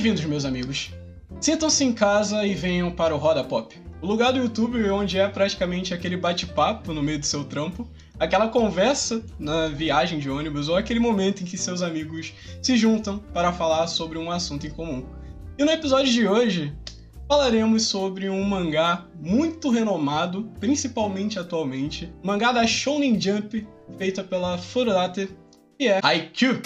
Bem-vindos, meus amigos. Sintam-se em casa e venham para o Roda Pop, o lugar do YouTube onde é praticamente aquele bate-papo no meio do seu trampo, aquela conversa na viagem de ônibus ou aquele momento em que seus amigos se juntam para falar sobre um assunto em comum. E no episódio de hoje, falaremos sobre um mangá muito renomado, principalmente atualmente, mangá da Shonen Jump, feita pela Furudate, que é Haikyuu.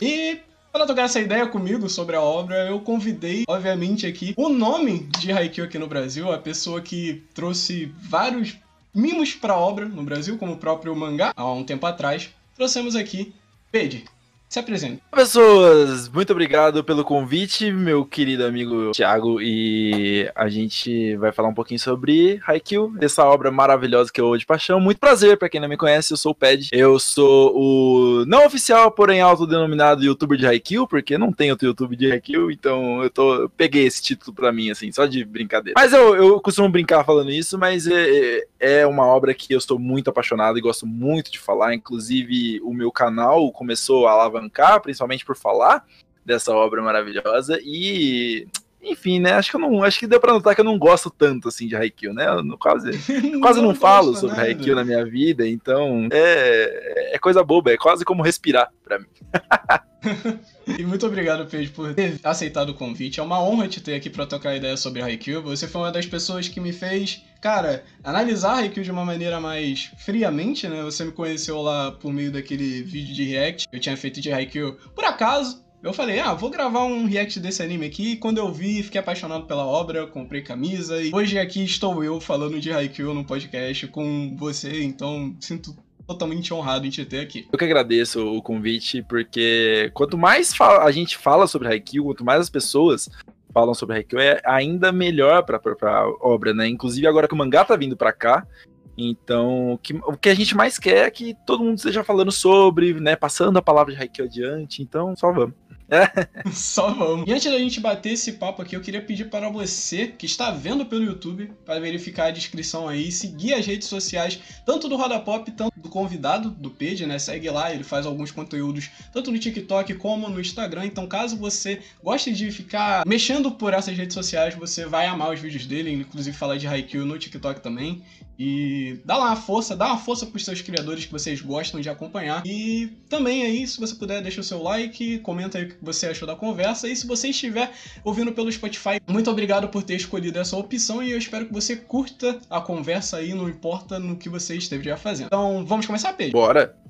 E para tocar essa ideia comigo sobre a obra, eu convidei, obviamente, aqui o nome de Haikyuu aqui no Brasil, a pessoa que trouxe vários mimos para a obra no Brasil, como o próprio mangá, há um tempo atrás. Trouxemos aqui Pede. Se apresente. Pessoas, muito obrigado pelo convite, meu querido amigo Thiago, e a gente vai falar um pouquinho sobre Haikyuu, essa obra maravilhosa que eu amo de paixão. Muito prazer, para quem não me conhece, eu sou o Ped. Eu sou o não oficial, porém autodenominado youtuber de Haikyuu, porque não tem outro YouTube de Haikyuu, então eu tô eu peguei esse título para mim assim, só de brincadeira. Mas eu, eu costumo brincar falando isso, mas é, é uma obra que eu estou muito apaixonado e gosto muito de falar, inclusive o meu canal começou a alavancar, principalmente por falar dessa obra maravilhosa e enfim, né? Acho que eu não, acho que deu para notar que eu não gosto tanto assim de Haikyuu, né? Eu quase, não quase não, não falo sobre nada. Haikyuu na minha vida, então é, é coisa boba, é quase como respirar para mim. e muito obrigado, Pedro, por ter aceitado o convite. É uma honra te ter aqui para tocar ideia sobre Haikyuu. Você foi uma das pessoas que me fez, cara, analisar Haikyuu de uma maneira mais friamente, né? Você me conheceu lá por meio daquele vídeo de react que eu tinha feito de Haikyuu por acaso. Eu falei, ah, vou gravar um react desse anime aqui. Quando eu vi, fiquei apaixonado pela obra, comprei camisa. E hoje aqui estou eu falando de Haikyuu no podcast com você. Então, sinto totalmente honrado em te ter aqui. Eu que agradeço o convite, porque quanto mais a gente fala sobre Haikyuu, quanto mais as pessoas falam sobre Haikyuu, é ainda melhor pra, pra obra, né? Inclusive agora que o mangá tá vindo pra cá, então, o que, o que a gente mais quer é que todo mundo esteja falando sobre, né? Passando a palavra de Haikyuu adiante. Então, só vamos. Só vamos. E antes da gente bater esse papo aqui, eu queria pedir para você que está vendo pelo YouTube para verificar a descrição aí, seguir as redes sociais, tanto do Roda Pop, tanto do convidado, do Page, né? Segue lá, ele faz alguns conteúdos tanto no TikTok como no Instagram. Então, caso você goste de ficar mexendo por essas redes sociais, você vai amar os vídeos dele, inclusive falar de Haikyuu no TikTok também. E dá lá uma força, dá uma força pros seus criadores que vocês gostam de acompanhar. E também aí, se você puder, deixa o seu like, comenta aí o que você achou da conversa. E se você estiver ouvindo pelo Spotify, muito obrigado por ter escolhido essa opção e eu espero que você curta a conversa aí, não importa no que você esteja fazendo. Então, vamos começar, Pedro? Bora!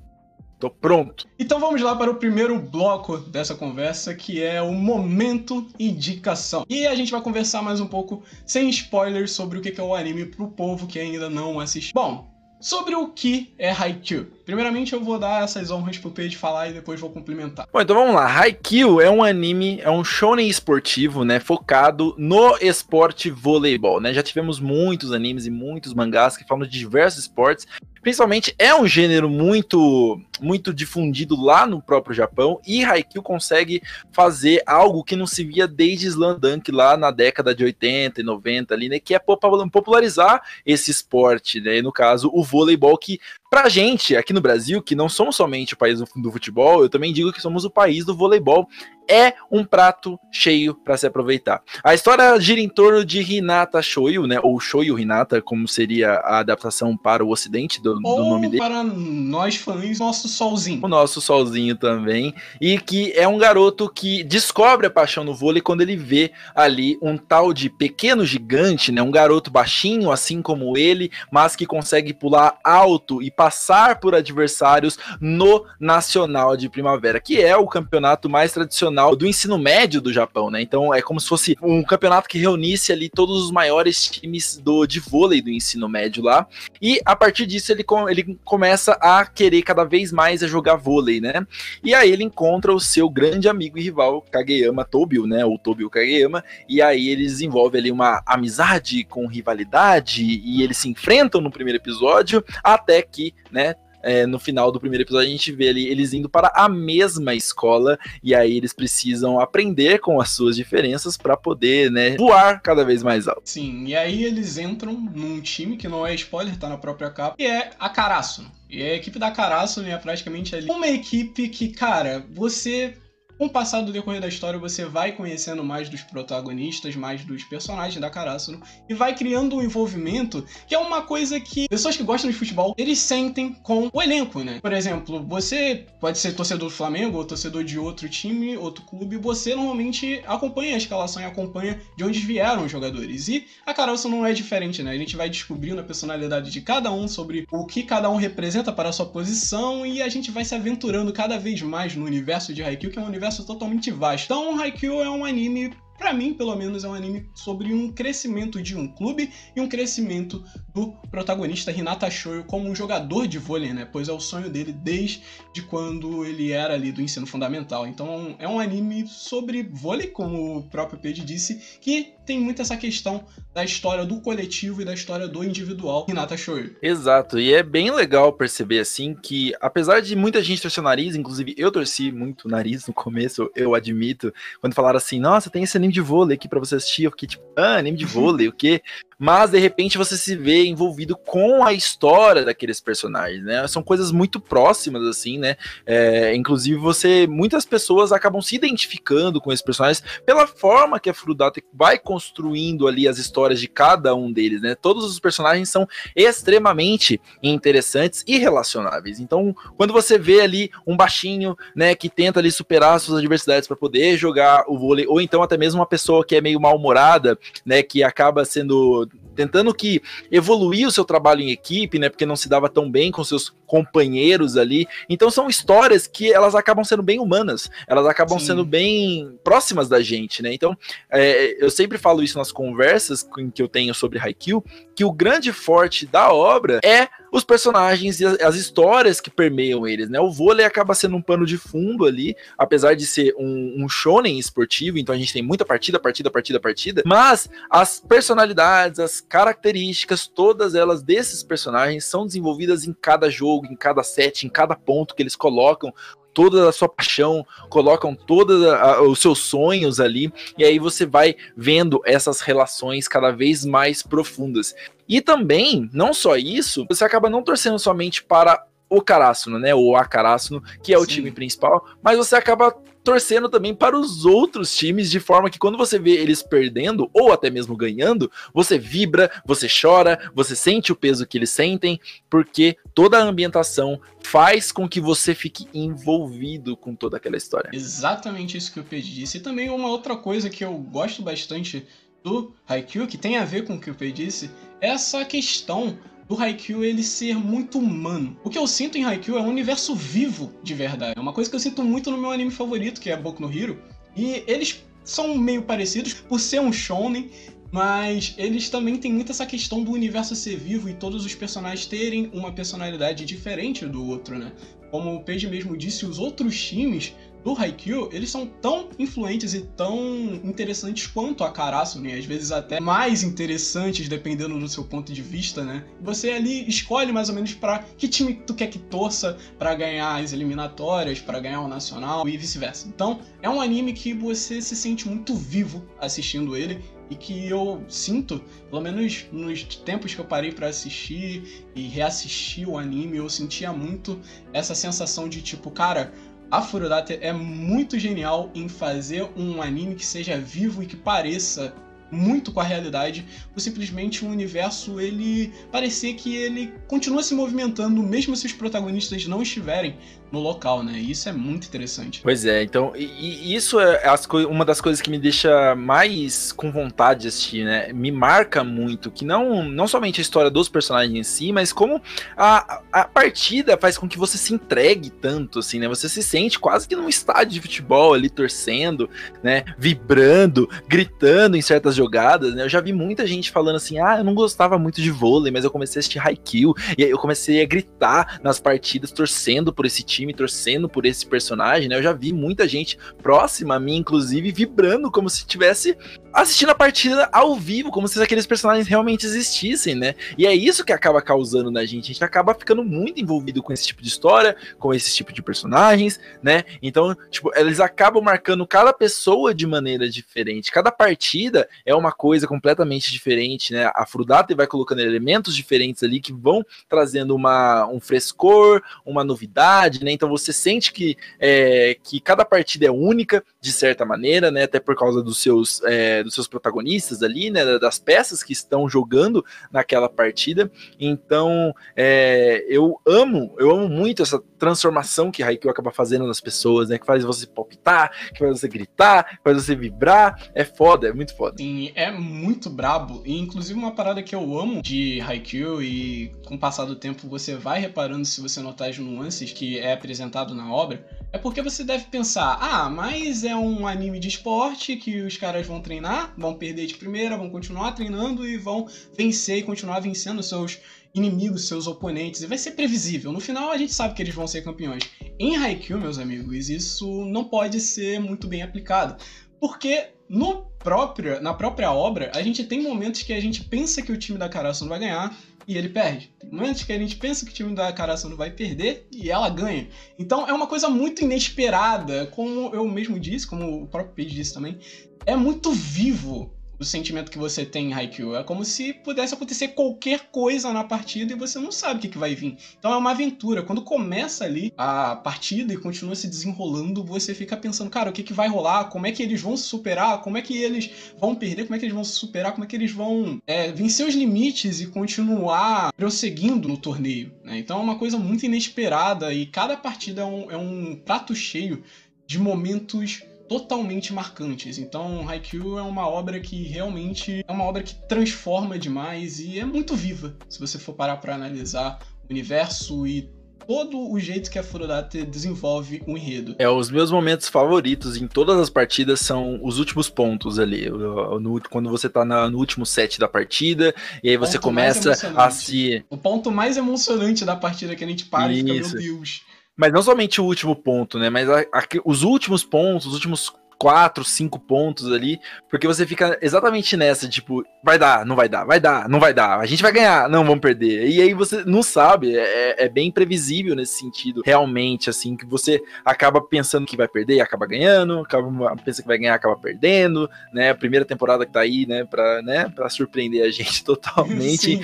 Tô pronto. Então vamos lá para o primeiro bloco dessa conversa, que é o momento indicação. E a gente vai conversar mais um pouco sem spoilers sobre o que é o anime pro povo que ainda não assistiu. Bom, sobre o que é Haikyuu. Primeiramente eu vou dar essas honras pro Pedro falar e depois vou complementar. Bom, então vamos lá. Haikyuu é um anime, é um shonen esportivo, né, focado no esporte voleibol, né? Já tivemos muitos animes e muitos mangás que falam de diversos esportes, principalmente é um gênero muito muito difundido lá no próprio Japão e Haikyuu consegue fazer algo que não se via desde Slam Dunk lá na década de 80 e 90 ali, né, que é popularizar esse esporte, né, no caso o voleibol que Pra gente, aqui no Brasil, que não somos somente o país do, futebol, eu também digo que somos o país do voleibol. É um prato cheio para se aproveitar. A história gira em torno de Hinata Shoyu, né? Ou Shoyu Hinata, como seria a adaptação para o ocidente do, ou do nome dele. para nós fãs, nosso solzinho. O nosso solzinho também. E que é um garoto que descobre a paixão no vôlei quando ele vê ali um tal de pequeno gigante, né? Um garoto baixinho, assim como ele, mas que consegue pular alto e passar por adversários no Nacional de Primavera, que é o campeonato mais tradicional do ensino médio do Japão, né? Então é como se fosse um campeonato que reunisse ali todos os maiores times do de vôlei do ensino médio lá. E a partir disso ele, ele começa a querer cada vez mais a jogar vôlei, né? E aí ele encontra o seu grande amigo e rival Kageyama Tobio, né? O Tobio Kageyama, e aí eles desenvolvem ali uma amizade com rivalidade e eles se enfrentam no primeiro episódio até que né? É, no final do primeiro episódio, a gente vê ali eles indo para a mesma escola e aí eles precisam aprender com as suas diferenças para poder, né, voar cada vez mais alto. Sim, e aí eles entram num time que não é spoiler, tá na própria capa, que é a Caraço. E a equipe da Caraço é praticamente ali uma equipe que, cara, você com o passar do decorrer da história, você vai conhecendo mais dos protagonistas, mais dos personagens da Karasuno, e vai criando um envolvimento que é uma coisa que pessoas que gostam de futebol, eles sentem com o elenco, né? Por exemplo, você pode ser torcedor do Flamengo ou torcedor de outro time, outro clube, você normalmente acompanha a escalação e acompanha de onde vieram os jogadores. E a Karasuno não é diferente, né? A gente vai descobrindo a personalidade de cada um, sobre o que cada um representa para a sua posição, e a gente vai se aventurando cada vez mais no universo de Haikyuu, que é um universo universo totalmente vasto. Então, Haikyuu é um anime para mim, pelo menos, é um anime sobre um crescimento de um clube e um crescimento do protagonista Hinata Shoyo como um jogador de vôlei, né? Pois é o sonho dele desde quando ele era ali do ensino fundamental. Então é um anime sobre vôlei, como o próprio Page disse, que tem muito essa questão da história do coletivo e da história do individual Hinata Shoyo. Exato, e é bem legal perceber assim que, apesar de muita gente torcer o nariz, inclusive eu torci muito o nariz no começo, eu admito, quando falaram assim, nossa, tem esse anime de vôlei aqui para você assistir, eu fiquei tipo, ah, anime de vôlei, o quê? Mas de repente você se vê envolvido com a história daqueles personagens, né? São coisas muito próximas, assim, né? É, inclusive, você. Muitas pessoas acabam se identificando com esses personagens pela forma que a Furudata vai construindo ali as histórias de cada um deles, né? Todos os personagens são extremamente interessantes e relacionáveis. Então, quando você vê ali um baixinho, né, que tenta ali superar suas adversidades para poder jogar o vôlei, ou então até mesmo uma pessoa que é meio mal-humorada, né, que acaba sendo tentando que evoluir o seu trabalho em equipe, né? Porque não se dava tão bem com seus companheiros ali. Então são histórias que elas acabam sendo bem humanas, elas acabam Sim. sendo bem próximas da gente, né? Então é, eu sempre falo isso nas conversas que eu tenho sobre Haikyuu, que o grande forte da obra é os personagens e as, histórias que permeiam eles, né? O vôlei acaba sendo um pano de fundo ali, apesar de ser um, um shonen esportivo, então a gente tem muita partida, partida, partida, partida, mas as personalidades, as características, todas elas desses personagens são desenvolvidas em cada jogo, em cada set, em cada ponto que eles colocam toda a sua paixão, colocam todos os seus sonhos ali, e aí você vai vendo essas relações cada vez mais profundas. E também, não só isso, você acaba não torcendo somente para o Karasuno, né? Ou a Karasuno, que é o Sim. time principal, mas você acaba torcendo também para os outros times, de forma que quando você vê eles perdendo, ou até mesmo ganhando, você vibra, você chora, você sente o peso que eles sentem, porque toda a ambientação faz com que você fique envolvido com toda aquela história. Exatamente isso que eu pedi disse. E também uma outra coisa que eu gosto bastante do Haikyuu, que tem a ver com o que o P disse, é essa questão do Haikyuu ele ser muito humano. O que eu sinto em Haikyuu é um universo vivo de verdade. É uma coisa que eu sinto muito no meu anime favorito, que é Boku no Hero. E eles são meio parecidos por ser um shonen, mas eles também têm muito essa questão do universo ser vivo e todos os personagens terem uma personalidade diferente do outro, né? Como o Page mesmo disse, os outros times do Haikyuu, eles são tão influentes e tão interessantes quanto a Karasuno, né? às vezes até mais interessantes, dependendo do seu ponto de vista, né? Você ali escolhe mais ou menos para que time tu quer que torça para ganhar as eliminatórias, para ganhar o nacional e vice-versa. Então, é um anime que você se sente muito vivo assistindo ele e que eu sinto, pelo menos nos tempos que eu parei para assistir e reassistir o anime, eu sentia muito essa sensação de tipo, cara, a Furudate é muito genial em fazer um anime que seja vivo e que pareça muito com a realidade, por simplesmente o universo ele parecer que ele continua se movimentando mesmo se os protagonistas não estiverem no local, né? E isso é muito interessante. Pois é, então, e, e isso é uma das coisas que me deixa mais com vontade de assistir, né? Me marca muito que não, não somente a história dos personagens em si, mas como a, a partida faz com que você se entregue tanto, assim, né? Você se sente quase que num estádio de futebol ali torcendo, né? Vibrando, gritando em certas jogadas, né? Eu já vi muita gente falando assim: ah, eu não gostava muito de vôlei, mas eu comecei a assistir Haikyuu, e aí eu comecei a gritar nas partidas, torcendo por esse time time, torcendo por esse personagem, né? Eu já vi muita gente próxima a mim, inclusive, vibrando como se tivesse assistindo a partida ao vivo, como se aqueles personagens realmente existissem, né? E é isso que acaba causando na gente. A gente acaba ficando muito envolvido com esse tipo de história, com esse tipo de personagens, né? Então, tipo, eles acabam marcando cada pessoa de maneira diferente. Cada partida é uma coisa completamente diferente, né? A Frudate vai colocando elementos diferentes ali que vão trazendo uma, um frescor, uma novidade, né? Então você sente que, é, que cada partida é única, de certa maneira, né? Até por causa dos seus. É, dos seus protagonistas ali, né, das peças que estão jogando naquela partida. Então, é, eu amo, eu amo muito essa transformação que Haikyuu acaba fazendo nas pessoas, né, que faz você palpitar, que faz você gritar, que faz você vibrar. É foda, é muito foda. Sim, é muito brabo. E inclusive uma parada que eu amo de Haikyuu e com o passar do tempo você vai reparando se você notar as nuances que é apresentado na obra, é porque você deve pensar, ah, mas é um anime de esporte que os caras vão treinar, vão perder de primeira, vão continuar treinando e vão vencer e continuar vencendo seus inimigos, seus oponentes, e vai ser previsível. No final a gente sabe que eles vão ser campeões. Em Haikyuu, meus amigos, isso não pode ser muito bem aplicado, porque no próprio, na própria obra, a gente tem momentos que a gente pensa que o time da Karasu não vai ganhar, e ele perde. Tem momentos que a gente pensa que o time da Caraça não vai perder e ela ganha. Então é uma coisa muito inesperada, como eu mesmo disse, como o próprio Page disse também. É muito vivo o sentimento que você tem em Haikyuu. É como se pudesse acontecer qualquer coisa na partida e você não sabe o que, que vai vir. Então é uma aventura. Quando começa ali a partida e continua se desenrolando, você fica pensando, cara, o que, que vai rolar? Como é que eles vão se superar? Como é que eles vão perder? Como é que eles vão se superar? Como é que eles vão é, vencer os limites e continuar prosseguindo no torneio? Né? Então é uma coisa muito inesperada e cada partida é um, é um prato cheio de momentos totalmente marcantes. Então, Haikyuu é uma obra que realmente é uma obra que transforma demais e é muito viva, se você for parar para analisar o universo e todo o jeito que a Furudate desenvolve o um enredo. É, os meus momentos favoritos em todas as partidas são os últimos pontos ali. No, quando você tá na, no último set da partida, e aí você começa a se. O ponto mais emocionante da partida que a gente para Isso. e fica, meu Deus. Mas não somente o último ponto, né? Mas a, a, os últimos pontos, os últimos quatro, cinco pontos ali, porque você fica exatamente nessa, tipo, vai dar, não vai dar, vai dar, não vai dar, a gente vai ganhar, não vamos perder. E aí você não sabe, é, é bem previsível nesse sentido, realmente, assim, que você acaba pensando que vai perder e acaba ganhando, acaba pensa que vai ganhar, acaba perdendo, né? A primeira temporada que tá aí, né, pra, né, pra surpreender a gente totalmente.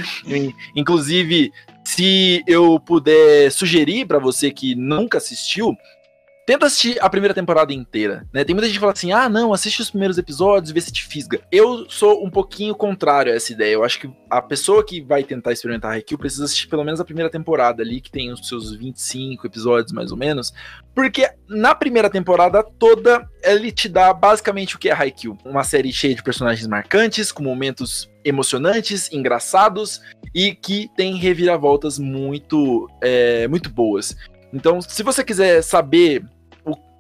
Inclusive, se eu puder sugerir para você que nunca assistiu, tenta assistir a primeira temporada inteira, né? Tem muita gente que fala assim: "Ah, não, assiste os primeiros episódios e vê se te fisga". Eu sou um pouquinho contrário a essa ideia. Eu acho que a pessoa que vai tentar experimentar Haikyuu precisa assistir pelo menos a primeira temporada ali, que tem os seus 25 episódios mais ou menos, porque na primeira temporada toda ele te dá basicamente o que é Haikyuu, uma série cheia de personagens marcantes, com momentos emocionantes, engraçados e que tem reviravoltas muito, é, muito boas. Então, se você quiser saber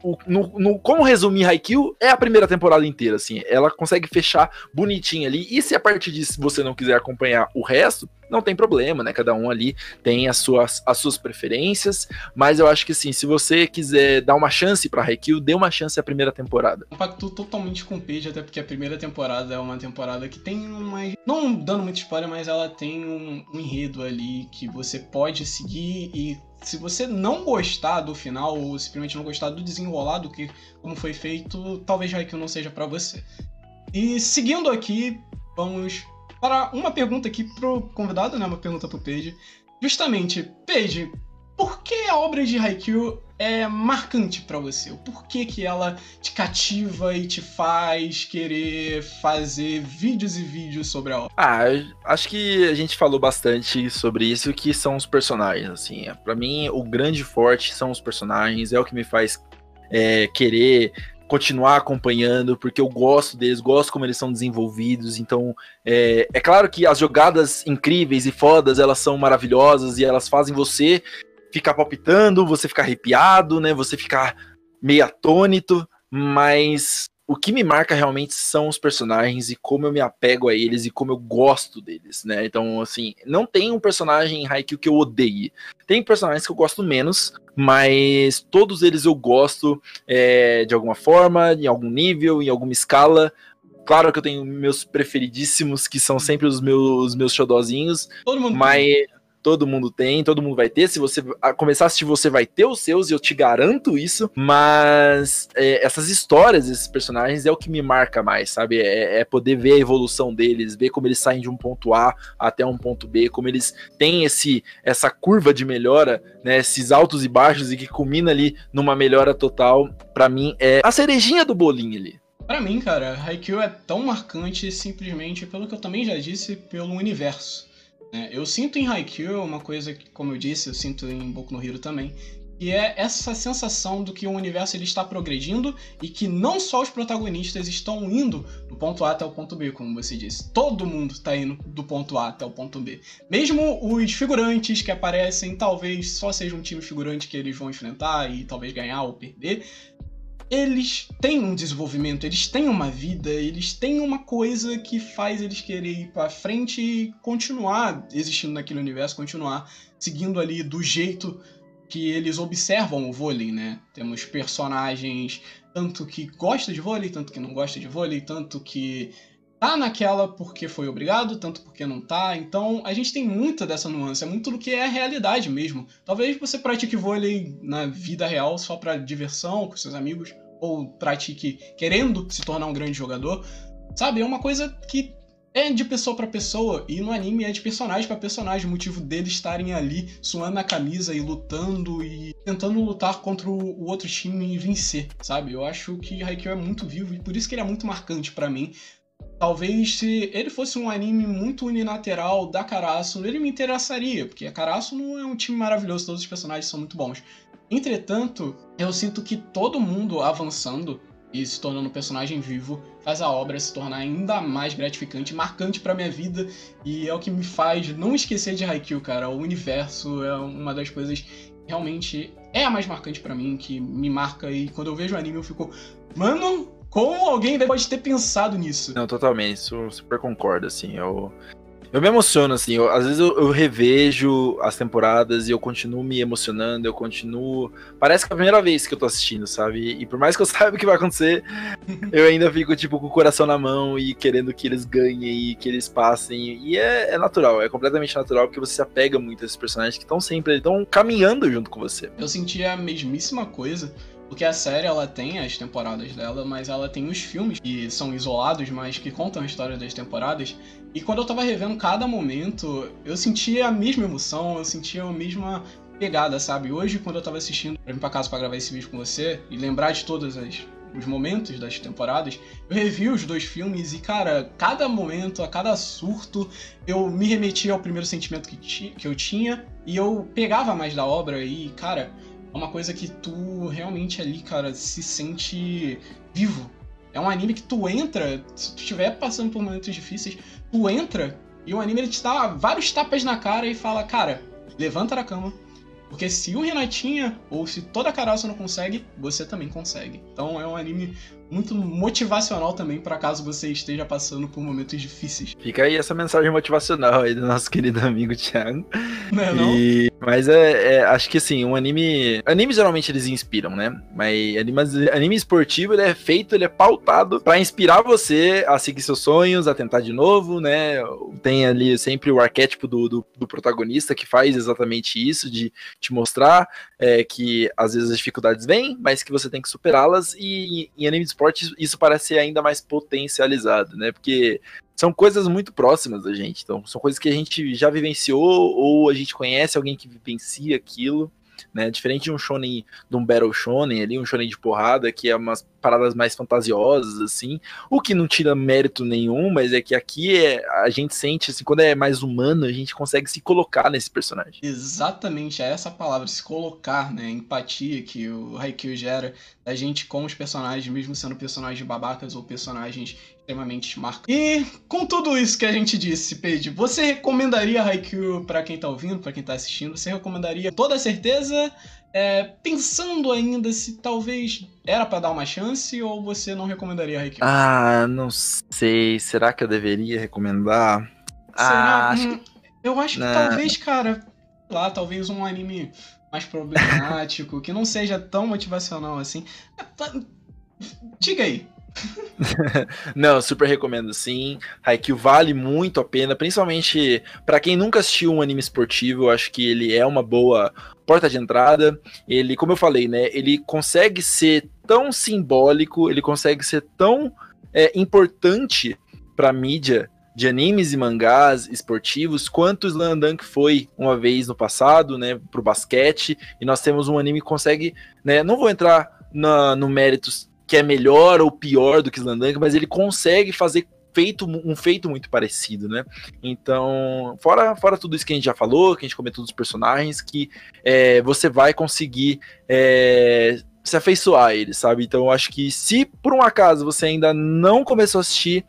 o, no, no, como resumir Haikyuu é a primeira temporada inteira, assim. Ela consegue fechar bonitinho ali. E se a partir disso você não quiser acompanhar o resto, não tem problema, né? Cada um ali tem as suas, as suas preferências. Mas eu acho que assim, se você quiser dar uma chance pra Haikyuu, dê uma chance à primeira temporada. Compacto totalmente com o Page, até porque a primeira temporada é uma temporada que tem uma. Não dando muito spoiler, mas ela tem um, um enredo ali que você pode seguir e se você não gostar do final, ou simplesmente não gostar do desenrolar do que como foi feito, talvez Haikyuu não seja para você. E seguindo aqui, vamos para uma pergunta aqui pro convidado, né? Uma pergunta pro Paige. Justamente, Paige, por que a obra de Haikyuu é marcante para você? O porquê que ela te cativa e te faz querer fazer vídeos e vídeos sobre a obra? Ah, acho que a gente falou bastante sobre isso, que são os personagens, assim. para mim, o grande forte são os personagens, é o que me faz é, querer continuar acompanhando, porque eu gosto deles, gosto como eles são desenvolvidos. Então, é, é claro que as jogadas incríveis e fodas, elas são maravilhosas e elas fazem você ficar palpitando, você ficar arrepiado, né? Você ficar meio atônito, mas o, que me marca realmente são os personagens e como eu me apego a eles e como eu gosto deles, né? Então, assim, não tem um personagem em Haikyuu que eu odeie. Tem personagens que eu gosto menos, mas todos eles eu gosto é, de alguma forma, em algum nível, em alguma escala. Claro que eu tenho meus preferidíssimos, que são sempre os meus, os meus xodozinhos. Todo mundo mas todo mundo tem, todo mundo vai ter. Se você começar a assistir, você vai ter os seus, e eu te garanto isso. Mas é, essas histórias, esses personagens, é o que me marca mais, sabe? É, é, poder ver a evolução deles, ver como eles saem de um ponto A até um ponto B, como eles têm esse, essa curva de melhora, né? Esses altos e baixos, e que culmina ali numa melhora total. para mim, é a cerejinha do bolinho ali. Para mim, cara, Haikyuu é tão marcante simplesmente pelo que eu também já disse, pelo universo. Né? Eu sinto em Haikyuu uma coisa que, como eu disse, eu sinto em Boku no Hero também, que é essa sensação do que o universo ele está progredindo e que não só os protagonistas estão indo do ponto A até o ponto B, como você disse. Todo mundo está indo do ponto A até o ponto B. Mesmo os figurantes que aparecem, talvez só seja um time figurante que eles vão enfrentar e talvez ganhar ou perder eles têm um desenvolvimento, eles têm uma vida, eles têm uma coisa que faz eles querer ir para frente e continuar existindo naquele universo, continuar seguindo ali do jeito que eles observam o vôlei, né? Temos personagens tanto que gosta de vôlei, tanto que não gosta de vôlei, tanto que tá naquela porque foi obrigado, tanto porque não tá. Então a gente tem muita dessa nuance, é muito do que é a realidade mesmo. Talvez você pratique vôlei na vida real só para diversão com seus amigos, ou pratique querendo se tornar um grande jogador, sabe? É uma coisa que é de pessoa para pessoa e no anime é de personagem para personagem, o motivo deles estarem ali suando a camisa e lutando e tentando lutar contra o outro time e vencer, sabe? Eu acho que Haikyuu é muito vivo e por isso que ele é muito marcante para mim. Talvez se ele fosse um anime muito unilateral da Karasu, ele me interessaria, porque a Karasu não é um time maravilhoso, todos os personagens são muito bons. Entretanto, eu sinto que todo mundo avançando e se tornando um personagem vivo faz a obra se tornar ainda mais gratificante, marcante para minha vida e é o que me faz não esquecer de Haikyuu, cara. O universo é uma das coisas que realmente é a mais marcante para mim, que me marca e quando eu vejo o anime eu fico, mano, como alguém pode ter pensado nisso? Não, totalmente, super concordo, assim, eu eu me emociono, assim. Eu, às vezes eu, eu, revejo as temporadas e eu continuo me emocionando, eu continuo. Parece que é a primeira vez que eu tô assistindo, sabe? E por mais que eu saiba o que vai acontecer, eu ainda fico, tipo, com o coração na mão e querendo que eles ganhem e que eles passem. E é, é natural, é completamente natural, porque você se apega muito a esses personagens que estão sempre, estão caminhando junto com você. Eu senti a mesmíssima coisa porque a série ela tem as temporadas dela, mas ela tem os filmes que são isolados, mas que contam a história das temporadas. E quando eu tava revendo cada momento, eu sentia a mesma emoção, eu sentia a mesma pegada, sabe? Hoje, quando eu tava assistindo pra vir pra casa pra gravar esse vídeo com você e lembrar de todos os momentos das temporadas, eu revi os dois filmes e, cara, cada momento, a cada surto, eu me remetia ao primeiro sentimento que, que eu tinha e eu pegava mais da obra e, cara, é uma coisa que tu realmente ali, cara, se sente vivo. É um anime que tu entra, se tu estiver passando por momentos difíceis, tu entra e o anime ele te dá vários tapas na cara e fala, cara, levanta da cama. Porque se o Renatinha ou se toda a Caraça não consegue, você também consegue. Então é um anime muito motivacional também para caso você esteja passando por momentos difíceis. Fica aí essa mensagem motivacional aí do nosso querido amigo Thiago. Não é não? E... Mas é, é, acho que assim, um anime. Animes geralmente eles inspiram, né? Mas anime, anime esportivo ele é feito, ele é pautado para inspirar você a seguir seus sonhos, a tentar de novo, né? Tem ali sempre o arquétipo do, do, do protagonista que faz exatamente isso, de te mostrar é, que às vezes as dificuldades vêm, mas que você tem que superá-las. E em anime de esporte isso parece ser ainda mais potencializado, né? Porque são coisas muito próximas da gente. Então, são coisas que a gente já vivenciou ou a gente conhece alguém que vivencia aquilo né? Diferente de um shonen, de um battle shonen ali, um shonen de porrada, que é umas paradas mais fantasiosas, assim, o que não tira mérito nenhum, mas é que aqui é, a gente sente, assim, quando é mais humano, a gente consegue se colocar nesse personagem. Exatamente, é essa palavra, se colocar, né? Empatia que o Haikyuu gera da gente com os personagens, mesmo sendo personagens babacas ou personagens extremamente marcantes. E com tudo isso que a gente disse, Paige, você recomendaria Haikyuu para quem tá ouvindo, para quem tá assistindo? Você recomendaria toda certeza? é, pensando ainda se talvez era para dar uma chance ou você não recomendaria Haikyuu? Ah, não sei. Será que eu deveria recomendar? Será? Ah, acho Hum, que... Eu acho que Não. talvez, cara, sei lá, talvez um anime mais problemático, que não seja tão motivacional assim. É, Diga aí. Não, super recomendo sim. Haikyuu vale muito a pena, principalmente pra quem nunca assistiu um anime esportivo, eu acho que ele é uma boa porta de entrada. Ele, como eu falei, né, ele consegue ser tão simbólico, ele consegue ser tão é, importante pra mídia de animes e mangás esportivos, quanto o Slam Dunk foi uma vez no passado, né, pro basquete, e nós temos um anime que consegue, né, não vou entrar na, no méritos que é melhor ou pior do que Slam Dunk, mas ele consegue fazer feito, um feito muito parecido, né? Então, fora, fora tudo isso que a gente já falou, que a gente comentou dos personagens, que é, você vai conseguir é, se afeiçoar a eles, sabe? Então, eu acho que se por um acaso você ainda não começou a assistir,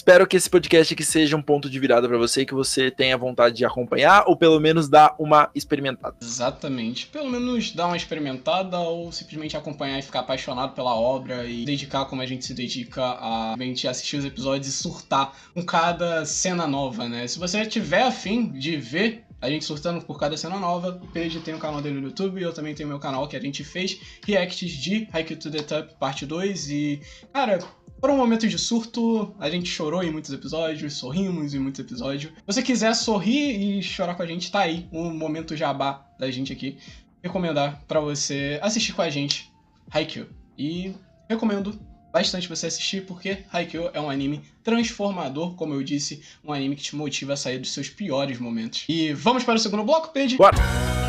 espero que esse podcast aqui seja um ponto de virada pra você, que você tenha vontade de acompanhar ou pelo menos dar uma experimentada. Exatamente. Pelo menos dar uma experimentada ou simplesmente acompanhar e ficar apaixonado pela obra e dedicar como a gente se dedica a realmente assistir os episódios e surtar com cada cena nova, né? Se você tiver afim de ver a gente surtando por cada cena nova, o Page tem o canal dele no YouTube e eu também tenho meu canal que a gente fez reacts de Haikyuu to the Top parte 2 e, cara, foram momentos de surto, a gente chorou em muitos episódios, sorrimos em muitos episódios. Se você quiser sorrir e chorar com a gente, tá aí um momento jabá da gente aqui. Recomendar pra você assistir com a gente Haikyuu. E recomendo bastante você assistir porque Haikyuu é um anime transformador, como eu disse, um anime que te motiva a sair dos seus piores momentos. E vamos para o segundo bloco, Pedro? Bora!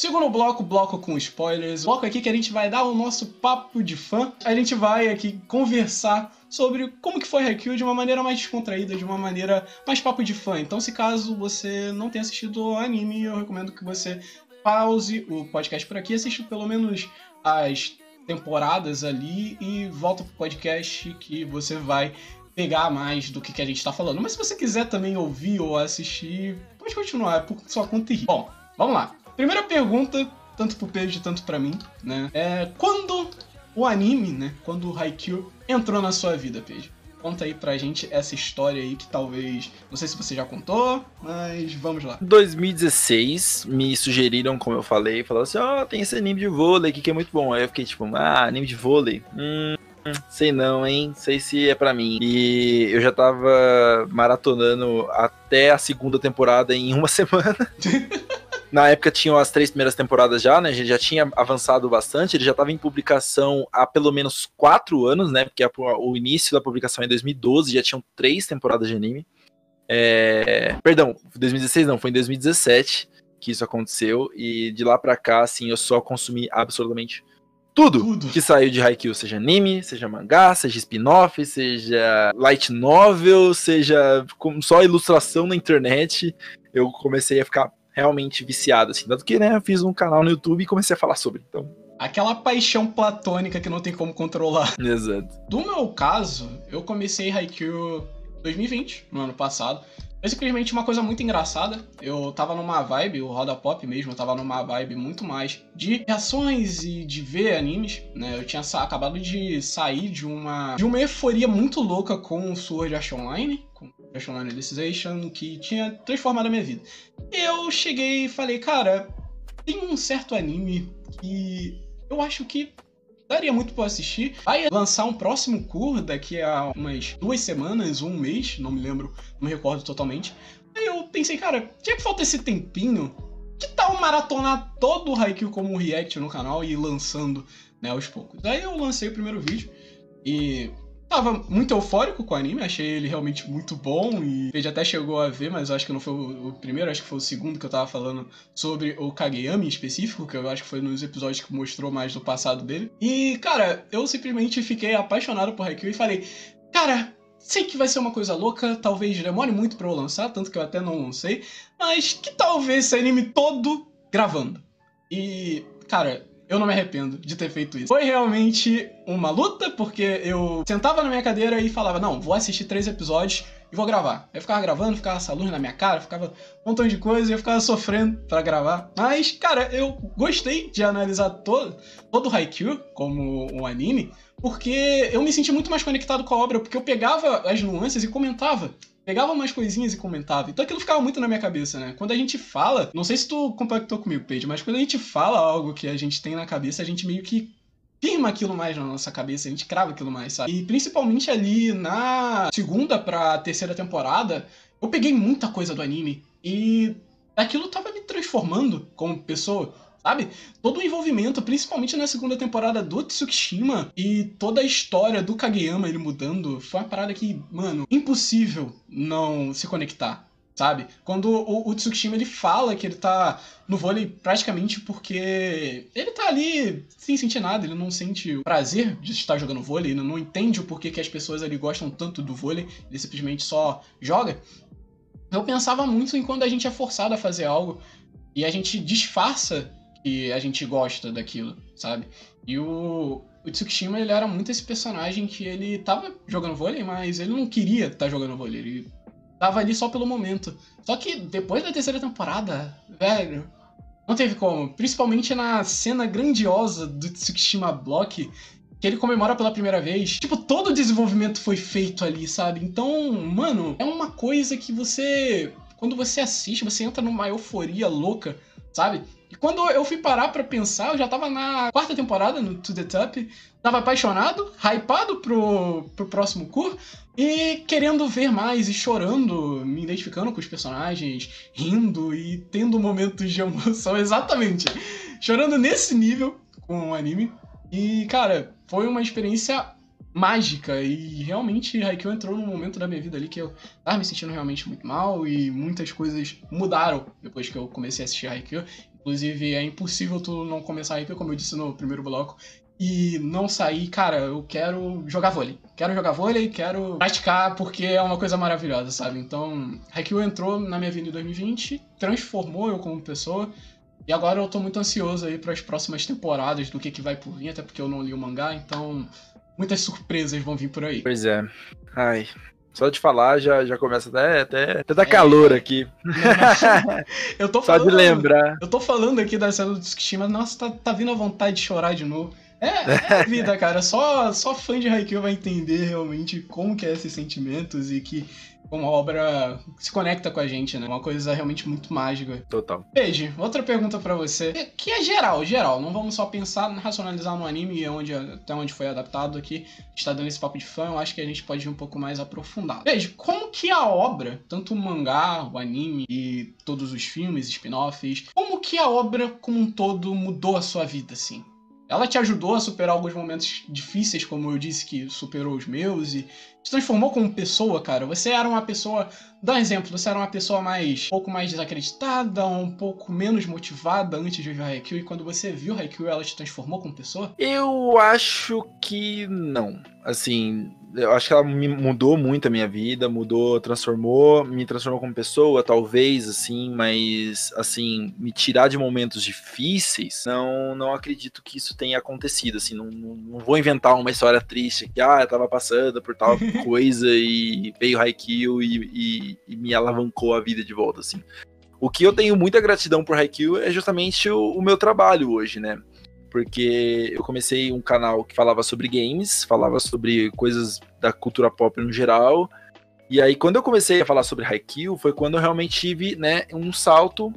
Segundo bloco, bloco com spoilers. Bloco aqui que a gente vai dar o nosso papo de fã. A gente vai aqui conversar sobre como que foi Haikyuu de uma maneira mais descontraída, de uma maneira mais papo de fã. Então, se caso você não tenha assistido o anime, eu recomendo que você pause o podcast por aqui, assista pelo menos as temporadas ali e volta pro podcast que você vai pegar mais do que, que a gente tá falando. Mas se você quiser também ouvir ou assistir, pode continuar, é por sua conta e. Bom, vamos lá. Primeira pergunta, tanto pro Pedro tanto pra mim, né? É quando o anime, né? Quando o Haikyuu entrou na sua vida, Pedro? Conta aí pra gente essa história aí que talvez. Não sei se você já contou, mas vamos lá. Em 2016, me sugeriram, como eu falei, falaram assim: ó, tem esse anime de vôlei aqui que é muito bom. Aí eu fiquei tipo, ah, anime de vôlei? Hum. Sei não, hein? Sei se é pra mim. E eu já tava maratonando até a segunda temporada em uma semana. Na época tinham as três primeiras temporadas já, né? A gente já tinha avançado bastante. Ele já estava em publicação há pelo menos quatro anos, né? Porque a- o início da publicação é em 2012, já tinham três temporadas de anime. É, Perdão, 2016 não, foi em 2017 que isso aconteceu. E de lá pra cá, assim, eu só consumi absolutamente tudo, Tudo. que saiu de Haikyuu, seja anime, seja mangá, seja spin-off, seja light novel, seja com só ilustração na internet. Eu comecei a ficar realmente viciado, assim. Tanto que, né, eu fiz um canal no YouTube e comecei a falar sobre. Então, Aquela paixão platônica que não tem como controlar. exato. Do meu caso, eu comecei Haikyuu 2020, no ano passado. Foi simplesmente uma coisa muito engraçada. Eu tava numa vibe, o Roda Pop mesmo, eu tava numa vibe muito mais de reações e de ver animes, né? Eu tinha acabado de sair de uma de uma euforia muito louca com o Sword Art Online, Art Online que tinha transformado a minha vida. Eu cheguei e falei, cara, tem um certo anime que eu acho que daria muito pra assistir. Vai lançar um próximo cur daqui a umas duas semanas, um mês, não me lembro, não me recordo totalmente. Aí eu pensei, cara, já que falta esse tempinho, que tal maratonar todo o Haikyuu como react no canal e ir lançando, né, aos poucos. Aí eu lancei o primeiro vídeo e tava muito eufórico com o anime, achei ele realmente muito bom e ele até chegou a ver, mas acho que não foi o primeiro, acho que foi o segundo que eu tava falando sobre o Kageyami em específico, que eu acho que foi nos episódios que mostrou mais do passado dele. E, cara, eu simplesmente fiquei apaixonado por Haikyuu e falei, cara, sei que vai ser uma coisa louca, talvez demore muito pra eu lançar, tanto que eu até não lancei, mas que talvez esse anime todo gravando. E, cara, eu não me arrependo de ter feito isso. Foi realmente uma luta, porque eu sentava na minha cadeira e falava, não, vou assistir três episódios e vou gravar. Eu ficava gravando, ficava essa luz na minha cara, ficava um montão de coisa e eu ficava sofrendo para gravar. Mas, cara, eu gostei de analisar todo, todo o Haikyuu como um anime, porque eu me senti muito mais conectado com a obra, porque eu pegava as nuances e comentava pegava umas coisinhas e comentava. Então aquilo ficava muito na minha cabeça, né? Quando a gente fala, não sei se tu compactou comigo, Paige, mas quando a gente fala algo que a gente tem na cabeça, a gente meio que firma aquilo mais na nossa cabeça, a gente crava aquilo mais, sabe? E principalmente ali na segunda pra terceira temporada, eu peguei muita coisa do anime e aquilo tava me transformando como pessoa sabe? Todo o envolvimento, principalmente na segunda temporada do Tsukishima e toda a história do Kageyama ele mudando, foi uma parada que, mano, impossível não se conectar. Sabe? Quando o, o Tsukishima ele fala que ele tá no vôlei praticamente porque ele tá ali sem sentir nada, ele não sente o prazer de estar jogando vôlei, ele não entende o porquê que as pessoas ali gostam tanto do vôlei, ele simplesmente só joga. Eu pensava muito em quando a gente é forçado a fazer algo e a gente disfarça que a gente gosta daquilo, sabe? E o, o Tsukishima, ele era muito esse personagem que ele tava jogando vôlei, mas ele não queria estar tá jogando vôlei, ele tava ali só pelo momento. Só que depois da terceira temporada, velho, não teve como. Principalmente na cena grandiosa do Tsukishima Block, que ele comemora pela primeira vez. Tipo, todo o desenvolvimento foi feito ali, sabe? Então, mano, é uma coisa que você. Quando você assiste, você entra numa euforia louca, sabe? E quando eu fui parar para pensar, eu já tava na quarta temporada no To The Top, tava apaixonado, hypado pro, pro próximo cur e querendo ver mais e chorando, me identificando com os personagens, rindo e tendo momentos de emoção, exatamente. Chorando nesse nível com o anime. E, cara, foi uma experiência mágica e realmente Haikyuu entrou num momento da minha vida ali que eu tava me sentindo realmente muito mal e muitas coisas mudaram depois que eu comecei a assistir Haikyuu Inclusive, é impossível tu não começar a como eu disse no primeiro bloco, e não sair, cara, eu quero jogar vôlei. Quero jogar vôlei, quero praticar, porque é uma coisa maravilhosa, sabe? Então, Haikyuu entrou na minha vida em 2020, transformou eu como pessoa, e agora eu tô muito ansioso aí para as próximas temporadas do que, que vai por vir, até porque eu não li o mangá, então muitas surpresas vão vir por aí. Pois é. Ai, só de falar já, já começa até, até, até dar calor aqui. eu tô falando, Só de lembrar. Eu tô falando aqui da cena do Tsukishima, nossa, tá, tá vindo a vontade de chorar de novo. É, é vida, cara. Só, só fã de Haikyuu vai entender realmente como que é esses sentimentos e que como a obra se conecta com a gente, né? Uma coisa realmente muito mágica. Total. Peide, outra pergunta para você, que é geral, geral. Não vamos só pensar, racionalizar no anime, onde, até onde foi adaptado aqui. Está dando esse papo de fã, eu acho que a gente pode ir um pouco mais aprofundado. Peide, como que a obra, tanto o mangá, o anime e todos os filmes, spin-offs, como que a obra como um todo mudou a sua vida, assim? Ela te ajudou a superar alguns momentos difíceis, como eu disse que superou os meus, e se transformou como pessoa, cara. Você era uma pessoa. Dá um exemplo, você era uma pessoa mais. um pouco mais desacreditada, um pouco menos motivada antes de ver Haikyuu, e quando você viu Haikyuu, ela te transformou como pessoa? Eu acho que não. Assim, eu acho que ela me mudou muito a minha vida, mudou, transformou, me transformou como pessoa, talvez, assim, mas, assim, me tirar de momentos difíceis, não, não acredito que isso tenha acontecido, assim, não, não, não vou inventar uma história triste que, ah, eu tava passando por tal coisa e veio Haikyuu e, e, e me alavancou a vida de volta, assim. O que eu tenho muita gratidão por Haikyuu é justamente o, o meu trabalho hoje, né? porque eu comecei um canal que falava sobre games, falava sobre coisas da cultura pop no geral. E aí, quando eu comecei a falar sobre Haikyuu, foi quando eu realmente tive né, um salto,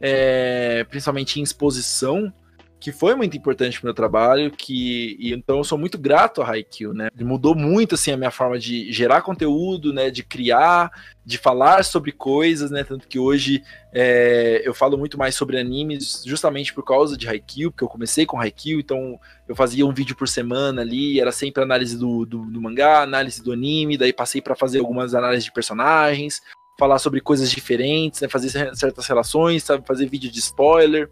é, principalmente em exposição, que foi muito importante pro meu trabalho, que e então eu sou muito grato a Haikyuu, né? Mudou muito assim a minha forma de gerar conteúdo, né, de criar, de falar sobre coisas, né? Tanto que hoje é, eu falo muito mais sobre animes justamente por causa de Haikyuu, porque eu comecei com Haikyuu, então eu fazia um vídeo por semana ali, era sempre análise do, do, do mangá, análise do anime, daí passei para fazer algumas análises de personagens, falar sobre coisas diferentes, né, fazer certas relações, sabe, fazer vídeo de spoiler.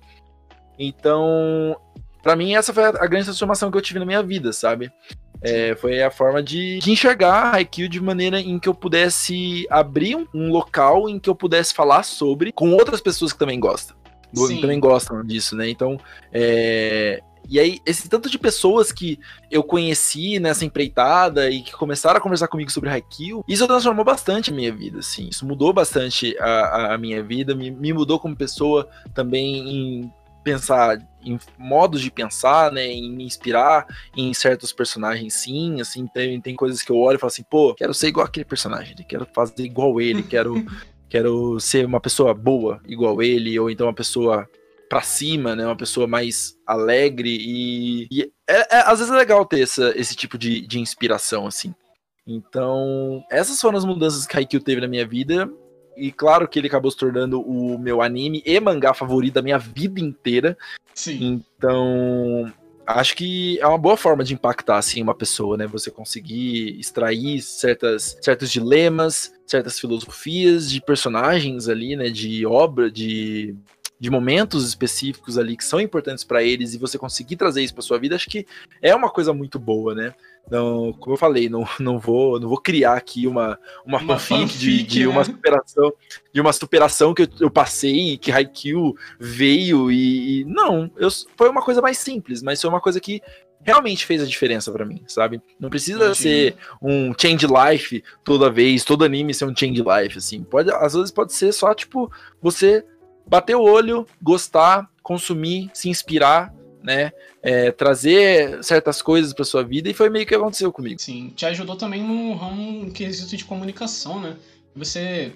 Então, para mim, essa foi a, grande transformação que eu tive na minha vida, sabe? É, foi a forma de, de enxergar Haikyuu de maneira em que eu pudesse abrir um, um, local em que eu pudesse falar sobre com outras pessoas que também gostam. Sim. Também gostam disso, né? Então, é, E aí, esse tanto de pessoas que eu conheci nessa empreitada e que começaram a conversar comigo sobre Haikyuu, isso transformou bastante a minha vida, assim. Isso mudou bastante a, a minha vida, me, me mudou como pessoa também em pensar em modos de pensar, né, em me inspirar em certos personagens, sim, assim, tem, tem coisas que eu olho e falo assim, pô, quero ser igual aquele personagem, quero fazer igual ele, quero, quero ser uma pessoa boa igual ele, ou então uma pessoa pra cima, né, uma pessoa mais alegre e, e é, é, às vezes é legal ter essa, esse tipo de, de inspiração, assim. Então, essas foram as mudanças que Haikyuu teve na minha vida e claro que ele acabou se tornando o meu anime e mangá favorito da minha vida inteira. Sim. Então, acho que é uma boa forma de impactar assim uma pessoa, né? Você conseguir extrair certas, certos dilemas, certas filosofias de personagens ali, né? De obra, de de momentos específicos ali que são importantes para eles e você conseguir trazer isso para sua vida, acho que é uma coisa muito boa, né? Não, como eu falei, não, não vou não vou criar aqui uma, uma, uma fanfic, de, de né? uma superação de uma superação que eu, eu passei que Haikyuu veio e, e, não, eu, foi uma coisa mais simples, mas foi uma coisa que realmente fez a diferença para mim, sabe? Não precisa Imagina. ser um change life toda vez, todo anime ser um change life assim. Pode às vezes pode ser só tipo você bater o olho, gostar, consumir, se inspirar, né? É, trazer certas coisas para sua vida e foi meio que aconteceu comigo. Sim, te ajudou também no ramo quesito de comunicação, né? Você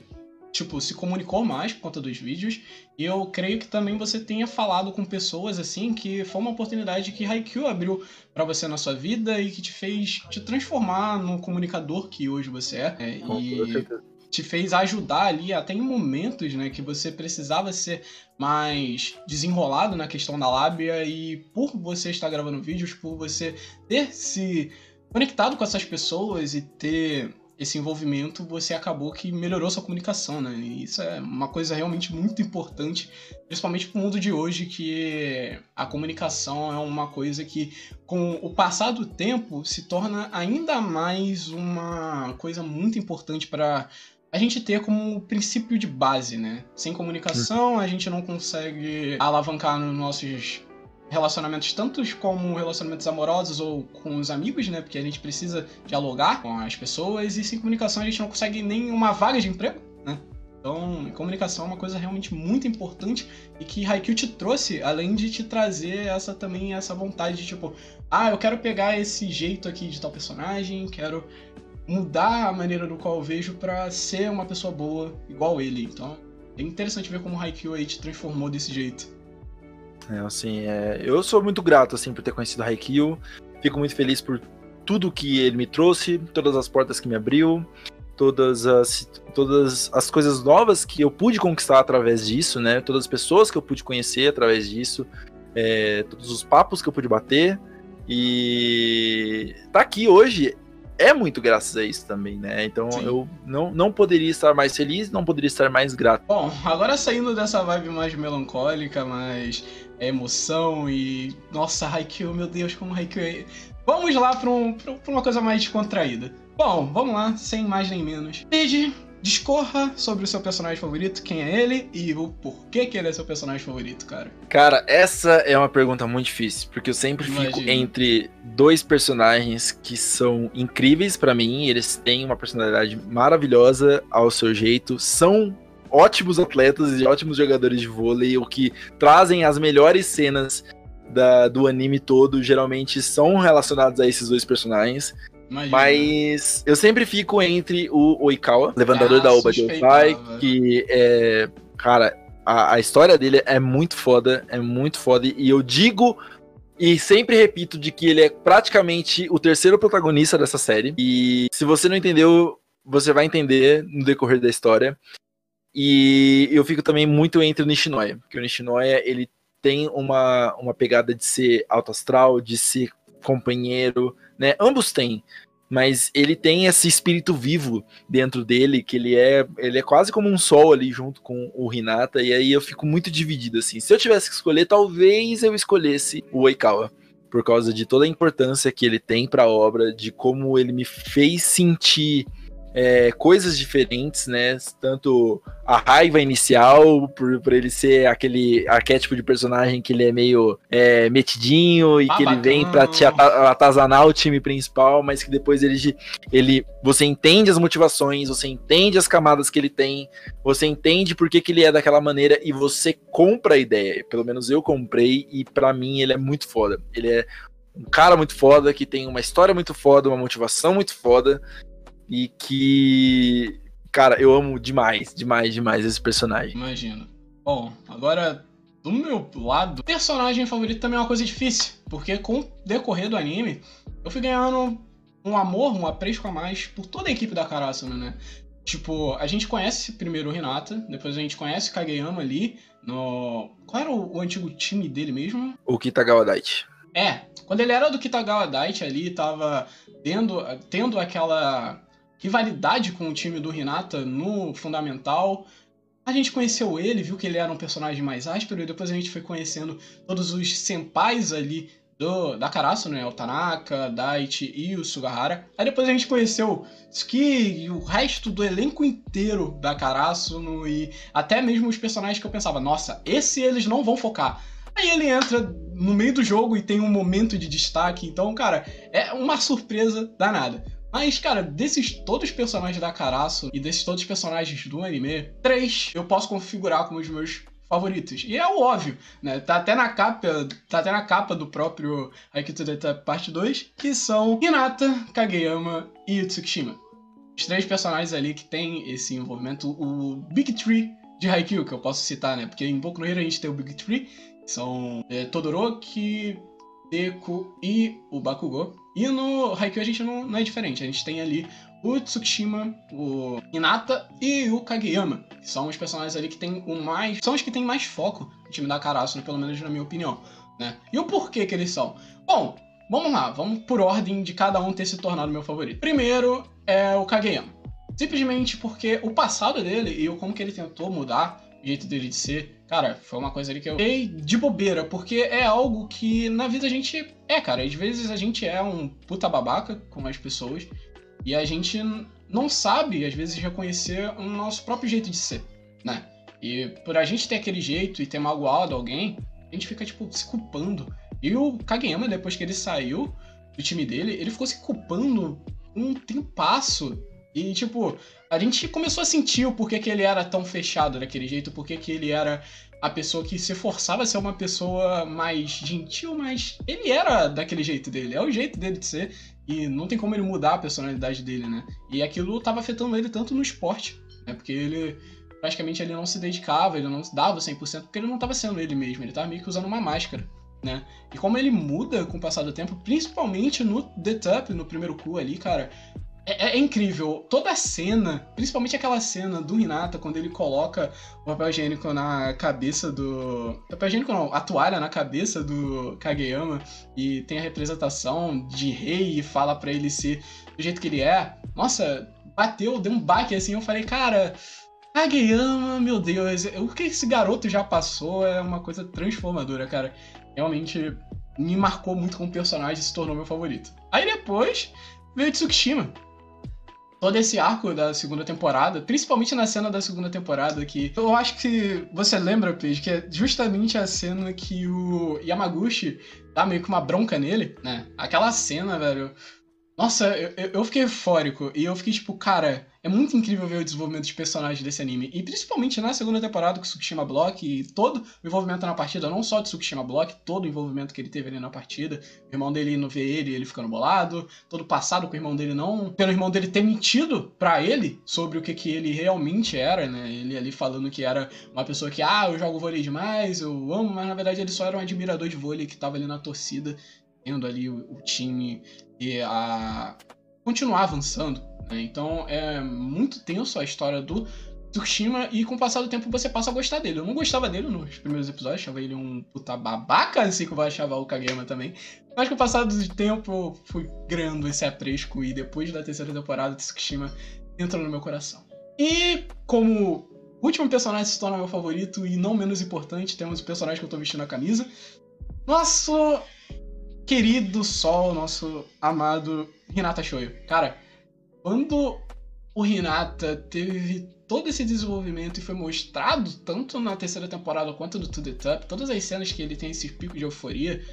tipo, se comunicou mais por conta dos vídeos. E eu creio que também você tenha falado com pessoas, assim, que foi uma oportunidade que Haikyuu abriu para você na sua vida e que te fez te transformar no comunicador que hoje você é. é com e certeza te fez ajudar ali até em momentos, né, que você precisava ser mais desenrolado na questão da lábia e por você estar gravando vídeos, por você ter se conectado com essas pessoas e ter esse envolvimento, você acabou que melhorou sua comunicação, né? E isso é uma coisa realmente muito importante, principalmente para o mundo de hoje, que a comunicação é uma coisa que, com o passar do tempo, se torna ainda mais uma coisa muito importante para a gente ter como princípio de base, né? Sem comunicação, a gente não consegue alavancar nos nossos relacionamentos, tantos como relacionamentos amorosos ou com os amigos, né? Porque a gente precisa dialogar com as pessoas e sem comunicação a gente não consegue nem uma vaga de emprego, né? Então, comunicação é uma coisa realmente muito importante e que Haikyuu te trouxe, além de te trazer essa também essa vontade de tipo, ah, eu quero pegar esse jeito aqui de tal personagem, quero mudar a maneira do qual eu vejo para ser uma pessoa boa igual ele. Então, é interessante ver como o Haikyuu aí te transformou desse jeito. É, assim, é, eu sou muito grato assim por ter conhecido o Haikyuu. Fico muito feliz por tudo que ele me trouxe, todas as portas que me abriu, todas as, todas as coisas novas que eu pude conquistar através disso, né? Todas as pessoas que eu pude conhecer através disso, é, todos os papos que eu pude bater. E tá aqui hoje é muito graças a isso também, né? Então Sim. eu não, não poderia estar mais feliz, não poderia estar mais grato. Bom, agora saindo dessa vibe mais melancólica, mais emoção e. Nossa, Haikyuu, meu Deus, como Haikyuu é. Vamos lá para um, uma coisa mais descontraída. Bom, vamos lá, sem mais nem menos. Pede discorra sobre o seu personagem favorito, quem é ele e o porquê que ele é seu personagem favorito, cara. Cara, essa é uma pergunta muito difícil, porque eu sempre Imagina. fico entre dois personagens que são incríveis para mim, eles têm uma personalidade maravilhosa ao seu jeito, são ótimos atletas e ótimos jogadores de vôlei, o que trazem as melhores cenas da, do anime todo, geralmente são relacionados a esses dois personagens. Imagina. Mas eu sempre fico entre o Oikawa, levantador ah, da Oba de Osai, que é. Cara, a, a, história dele é muito foda, é muito foda. E eu digo e sempre repito de que ele é praticamente o terceiro protagonista dessa série. E se você não entendeu, você vai entender no decorrer da história. E eu fico também muito entre o Nishinoya, porque o Nishinoya ele tem uma, uma pegada de ser alto astral, de ser companheiro, né? Ambos têm, mas ele tem esse espírito vivo dentro dele, que ele é, ele é quase como um sol ali junto com o Hinata, e aí eu fico muito dividido assim. Se eu tivesse que escolher, talvez eu escolhesse o Oikawa, por causa de toda a importância que ele tem para a obra, de como ele me fez sentir é, coisas diferentes, né? Tanto a raiva inicial, por, por ele ser aquele arquétipo de personagem que ele é meio é, metidinho e que ele vem para te atazanar o time principal, mas que depois ele, ele. Você entende as motivações, você entende as camadas que ele tem, você entende por que, que ele é daquela maneira e você compra a ideia. Pelo menos eu comprei e para mim ele é muito foda. Ele é um cara muito foda, que tem uma história muito foda, uma motivação muito foda e que, cara, eu amo demais, demais, demais esse personagem. Imagino. Bom, agora do meu lado, personagem favorito também é uma coisa difícil, porque com o decorrer do anime, eu fui ganhando um amor, um apreço a mais por toda a equipe da Karasuno, né? Tipo, a gente conhece primeiro o Hinata, depois a gente conhece o Kageyama ali no... Qual era o, o antigo time dele mesmo? O Kitagawa Daichi. É, quando ele era do Kitagawa Daichi ali, tava tendo, tendo aquela rivalidade com o time do Hinata no Fundamental. A gente conheceu ele, viu que ele era um personagem mais áspero, e depois a gente foi conhecendo todos os senpais ali do, da Karasu, né? O Tanaka, Daichi e o Sugahara. Aí depois a gente conheceu Tsuki e o resto do elenco inteiro da Karasu e até mesmo os personagens que eu pensava, nossa, esse eles não vão focar. Aí ele entra no meio do jogo e tem um momento de destaque, então, cara, é uma surpresa danada. Mas, cara, desses todos os personagens da Karasu e desses todos os personagens do anime, três eu posso configurar como os meus favoritos. E é o óbvio, né? Tá até na capa, tá até na capa do próprio Aikido Data Parte 2, que são Hinata, Kageyama e Tsukishima. Os três personagens ali que tem esse envolvimento, o Big Tree de Haikyuu, que eu posso citar, né? Porque em Boku no Hero a gente tem o Big Tree, que são é, Todoroki, Deku e o Bakugou. E no Haikyuu a gente não, não, é diferente. A gente tem ali o Tsukishima, o Hinata e o Kageyama. Que são os personagens ali que tem o mais. São os que tem mais foco no time da Karasuno, pelo menos na minha opinião. Né? E o porquê que eles são? Bom, vamos lá, vamos por ordem de cada um ter se tornado meu favorito. Primeiro é o Kageyama. Simplesmente porque o passado dele e o como que ele tentou mudar o jeito dele de ser, cara, foi uma coisa ali que eu fiquei de bobeira, porque é algo que na vida a gente é, cara. Às vezes a gente é um puta babaca com as pessoas e a gente não sabe, às vezes, reconhecer o nosso próprio jeito de ser, né? E por a gente ter aquele jeito e ter magoado alguém, a gente fica, tipo, se culpando. E o Kageyama, depois que ele saiu do time dele, ele ficou se culpando um tempasso e, tipo, a gente começou a sentir o porquê que ele era tão fechado daquele jeito, porquê que ele era a pessoa que se forçava a ser uma pessoa mais gentil, mas ele era daquele jeito dele, é o jeito dele de ser, e não tem como ele mudar a personalidade dele, né? E aquilo tava afetando ele tanto no esporte, né? Porque ele praticamente ele não se dedicava, ele não dava 100%, porque ele não tava sendo ele mesmo, ele tava meio que usando uma máscara. Né? E como ele muda com o passar do tempo, principalmente no The Tup, no primeiro cu ali, cara, é, é, incrível. Toda a cena, principalmente aquela cena do Hinata, quando ele coloca o papel higiênico na cabeça do. Papel higiênico não, a toalha na cabeça do Kageyama e tem a representação de rei e fala para ele ser do jeito que ele é. Nossa, bateu, deu um baque assim. Eu falei, cara, Kageyama, meu Deus, o que esse garoto já passou é uma coisa transformadora, cara. Realmente me marcou muito como personagem e se tornou meu favorito. Aí depois veio Tsukishima todo esse arco da segunda temporada, principalmente na cena da segunda temporada, que eu acho que você lembra, Peixe, que é justamente a cena que o Yamaguchi dá meio que uma bronca nele, né? Aquela cena, velho. Nossa, eu, eu fiquei eufórico e eu fiquei tipo, cara, é muito incrível ver o desenvolvimento de personagens desse anime. E principalmente na segunda temporada com Tsukishima Block e todo o envolvimento na partida, não só de Tsukishima Block, todo o envolvimento que ele teve ali na partida. O irmão dele não vê ele, ele ficando bolado. Todo o passado com o irmão dele não. Pelo irmão dele ter mentido para ele sobre o que, que ele realmente era, né? Ele ali falando que era uma pessoa que, ah, eu jogo vôlei demais, eu amo, mas na verdade ele só era um admirador de vôlei que tava ali na torcida, vendo ali o, o time e a continuar avançando. Né? Então é muito tenso a história do Tsushima e com o passar do tempo você passa a gostar dele. Eu não gostava dele nos primeiros episódios, achava ele um puta babaca, assim como eu achava o Kageyama também. Mas com o passar do tempo eu fui ganhando esse apresco e depois da terceira temporada, Tsushima entrou no meu coração. E como último personagem se torna meu favorito e não menos importante, temos o personagem que eu tô vestindo a camisa. Nosso querido sol, nosso amado Hinata Shoyo. Cara, quando o Hinata teve todo esse desenvolvimento e foi mostrado tanto na terceira temporada quanto no To The Top, todas as cenas que ele tem esse pico de euforia.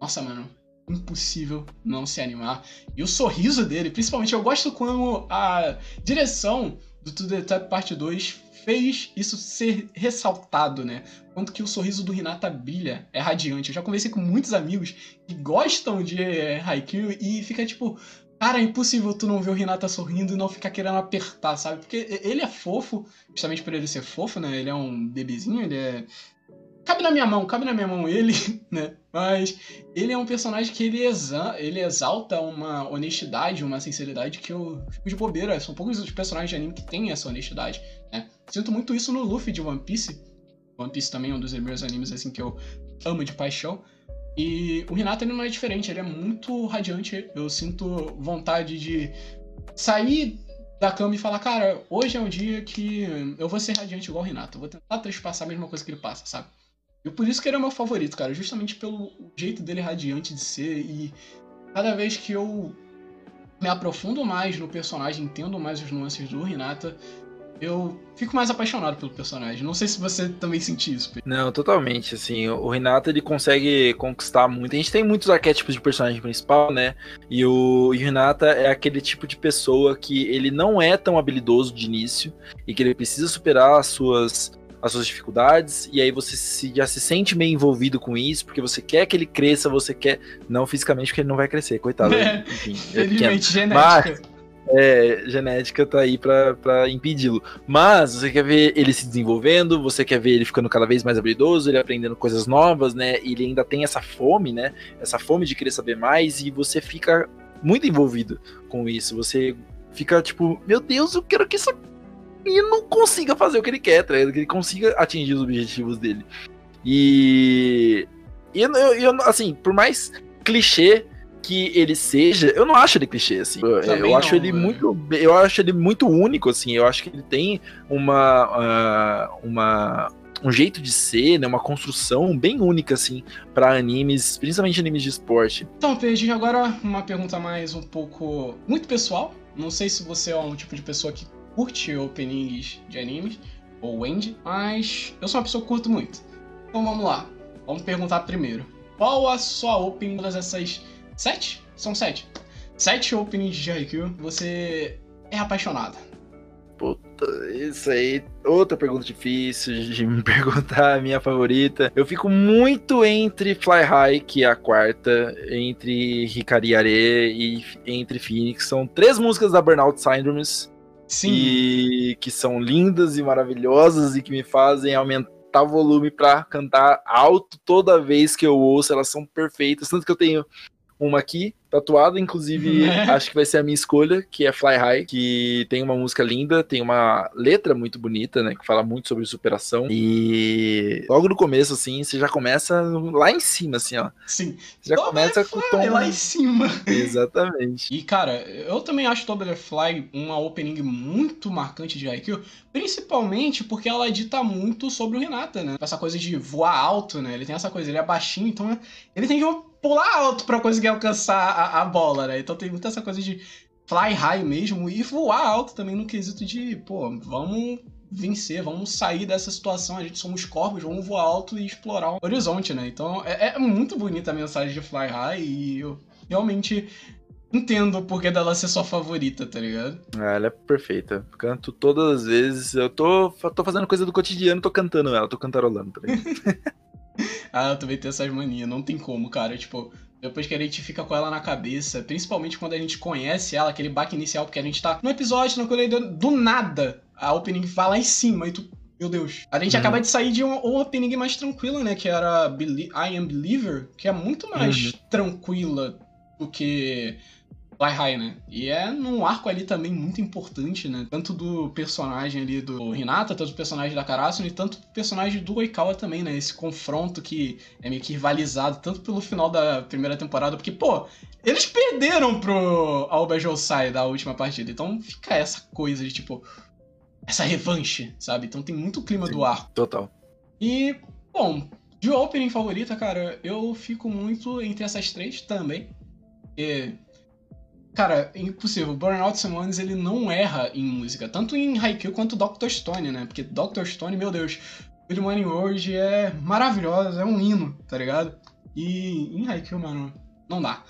Nossa, mano, impossível não se animar. E o sorriso dele, principalmente, eu gosto como a direção do To The Top Parte 2 fez isso ser ressaltado, né? Quanto que o sorriso do Hinata brilha, é radiante. Eu já conversei com muitos amigos que gostam de Haikyuu e fica tipo, cara, é impossível tu não ver o Hinata sorrindo e não ficar querendo apertar, sabe? Porque ele é fofo, justamente por ele ser fofo, né? Ele é um bebezinho, ele é cabe na minha mão, cabe na minha mão ele, né? Mas ele é um personagem que ele, exa ele exalta uma honestidade, uma sinceridade que eu fico de bobeira. São poucos os personagens de anime que têm essa honestidade, né? Sinto muito isso no Luffy de One Piece. One Piece também é um dos meus animes assim que eu amo de paixão. E o Renato ele não é diferente, ele é muito radiante. Eu sinto vontade de sair da cama e falar, cara, hoje é um dia que eu vou ser radiante igual o Renato. Eu vou tentar transpassar a mesma coisa que ele passa, sabe? E por isso que ele é meu favorito, cara. Justamente pelo jeito dele radiante de ser. E cada vez que eu me aprofundo mais no personagem, entendo mais os nuances do Renata, eu fico mais apaixonado pelo personagem. Não sei se você também sentiu isso. Pedro. Não, totalmente. Assim, o Renato ele consegue conquistar muito. A gente tem muitos arquétipos de personagem principal, né? E o, e o Renata é aquele tipo de pessoa que ele não é tão habilidoso de início e que ele precisa superar as suas as suas dificuldades, e aí você se, já se sente meio envolvido com isso, porque você quer que ele cresça, você quer. Não fisicamente, porque ele não vai crescer, coitado. É, enfim, é felizmente, genética. Mas, é, genética tá aí pra impedi-lo. Mas você quer ver ele se desenvolvendo, você quer ver ele ficando cada vez mais habilidoso, ele aprendendo coisas novas, né? E ele ainda tem essa fome, né? Essa fome de querer saber mais, e você fica muito envolvido com isso. Você fica tipo, meu Deus, eu quero que essa e não consiga fazer o que ele quer, tá? Que ele consiga atingir os objetivos dele. E. E eu, eu, assim, por mais clichê que ele seja, eu não acho ele clichê, assim. Eu, eu acho ele muito. Eu acho ele muito único, assim. Eu acho que ele tem uma. Uh, uma um jeito de ser, né, uma construção bem única, assim, para animes, principalmente animes de esporte. Então, Pedro, agora uma pergunta mais um pouco muito pessoal. Não sei se você é um tipo de pessoa que curte openings de animes, ou Wendy, mas eu sou uma pessoa que curto muito. Então vamos lá, vamos perguntar primeiro. Qual a sua opening das essas sete? São sete. Sete openings de Haikyuu você é apaixonada. Puta, isso aí, outra pergunta difícil de me perguntar, a minha favorita. Eu fico muito entre Fly High, que é a quarta, entre Hikari Are e entre Phoenix. São três músicas da Burnout Syndromes Sim. E que são lindas e maravilhosas e que me fazem aumentar o volume para cantar alto toda vez que eu ouço. Elas são perfeitas. Tanto que eu tenho uma aqui, tatuada, inclusive acho que vai ser a minha escolha, que é Fly High, que tem uma música linda, tem uma letra muito bonita, né, que fala muito sobre superação. E logo no começo, assim, você já começa lá em cima, assim, ó. Sim. Você já começa com o tom... lá em cima. Exatamente. E, cara, eu também acho Top Fly uma opening muito marcante de Haikyuu, principalmente porque ela dita muito sobre o Renata, né? Essa coisa de voar alto, né? Ele tem essa coisa, ele é baixinho, então ele tem que pular alto para conseguir alcançar a, a, bola, né? Então tem muita essa coisa de fly high mesmo e voar alto também no quesito de, pô, vamos vencer, vamos sair dessa situação, a gente somos corpos, vamos voar alto e explorar o horizonte, né? Então é, é muito bonita a mensagem de fly high e eu realmente entendo o porquê dela ser sua favorita, tá ligado? Ah, ela é perfeita. Canto todas as vezes. Eu tô, tô fazendo coisa do cotidiano, tô cantando ela, tô cantarolando, tá ligado? ah, eu também tenho essas manias, não tem como, cara. Tipo, depois que a gente fica com ela na cabeça, principalmente quando a gente conhece ela, aquele baque inicial, porque a gente tá no episódio, no corredor, do nada, a opening vai lá em cima e tu. Meu Deus. A gente uhum. acaba de sair de uma, opening mais tranquila, né? Que era I Am Believer, que é muito mais uhum. tranquila do que Fly High, né? E é num arco ali também muito importante, né? Tanto do personagem ali do Hinata, tanto do personagem da Karasuno e tanto do personagem do Oikawa também, né? Esse confronto que é meio que rivalizado, tanto pelo final da primeira temporada, porque, pô, eles perderam pro Aoba Josai da última partida. Então fica essa coisa de, tipo, essa revanche, sabe? Então tem muito clima Sim, do arco. Total. E, bom, de opening favorita, cara, eu fico muito entre essas três também. Porque Cara, é impossível. Burnout Simones, ele não erra em música. Tanto em Haikyuu quanto Dr. Stone, né? Porque Dr. Stone, meu Deus, Good Morning World é maravilhosa, é um hino, tá ligado? E em Haikyuu, mano, não dá.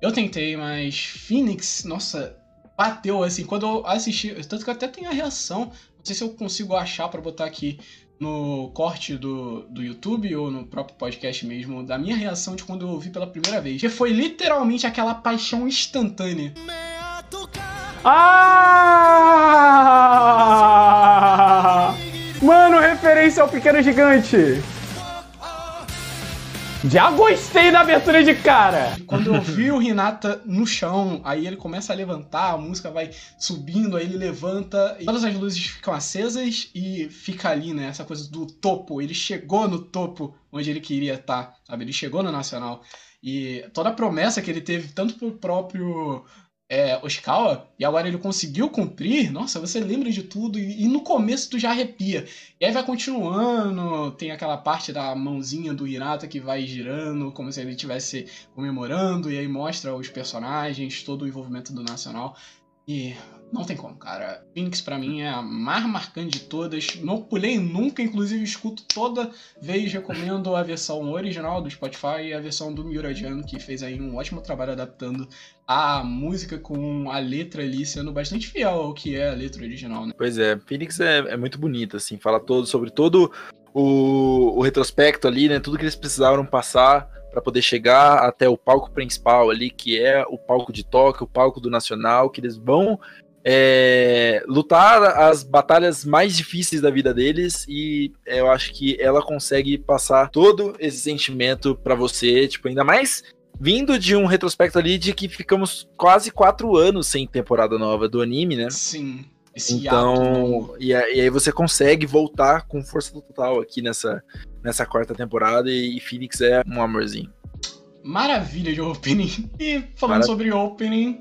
Eu tentei, mas Phoenix, nossa, bateu assim. Quando eu assisti, tanto que eu até tenho a reação, não sei se eu consigo achar para botar aqui no corte do, do YouTube ou no próprio podcast mesmo, da minha reação de quando eu ouvi pela primeira vez. Que foi literalmente aquela paixão instantânea. Ah! Mano, referência ao Pequeno Gigante! Já gostei da abertura de cara! Quando eu vi o Renata no chão, aí ele começa a levantar, a música vai subindo, aí ele levanta, e todas as luzes ficam acesas e fica ali, né? Essa coisa do topo. Ele chegou no topo onde ele queria estar, sabe? Ele chegou no Nacional. E toda a promessa que ele teve, tanto pro próprio é, Oshikawa, e agora ele conseguiu cumprir, nossa, você lembra de tudo, e, e, no começo tu já arrepia. E aí vai continuando, tem aquela parte da mãozinha do Hirata que vai girando, como se ele estivesse comemorando, e aí mostra os personagens, todo o envolvimento do Nacional. E não tem como, cara. Phoenix para mim é a mais marcante de todas. Não pulei nunca, inclusive escuto toda vez, recomendo a versão original do Spotify e a versão do Miurajan, que fez aí um ótimo trabalho adaptando a música com a letra ali sendo bastante fiel ao que é a letra original, né? Pois é, Phoenix é, é muito bonita, assim, fala todo sobre todo o, o retrospecto ali, né? Tudo que eles precisaram passar para poder chegar até o palco principal ali, que é o palco de Tóquio, o palco do Nacional, que eles vão é, lutar as batalhas mais difíceis da vida deles e eu acho que ela consegue passar todo esse sentimento para você, tipo, ainda mais vindo de um retrospecto ali de que ficamos quase quatro anos sem temporada nova do anime, né? Sim. então, e, e, aí você consegue voltar com força total aqui nessa, nessa quarta temporada e, e Phoenix é um amorzinho. Maravilha de opening. E falando Maravilha. sobre opening,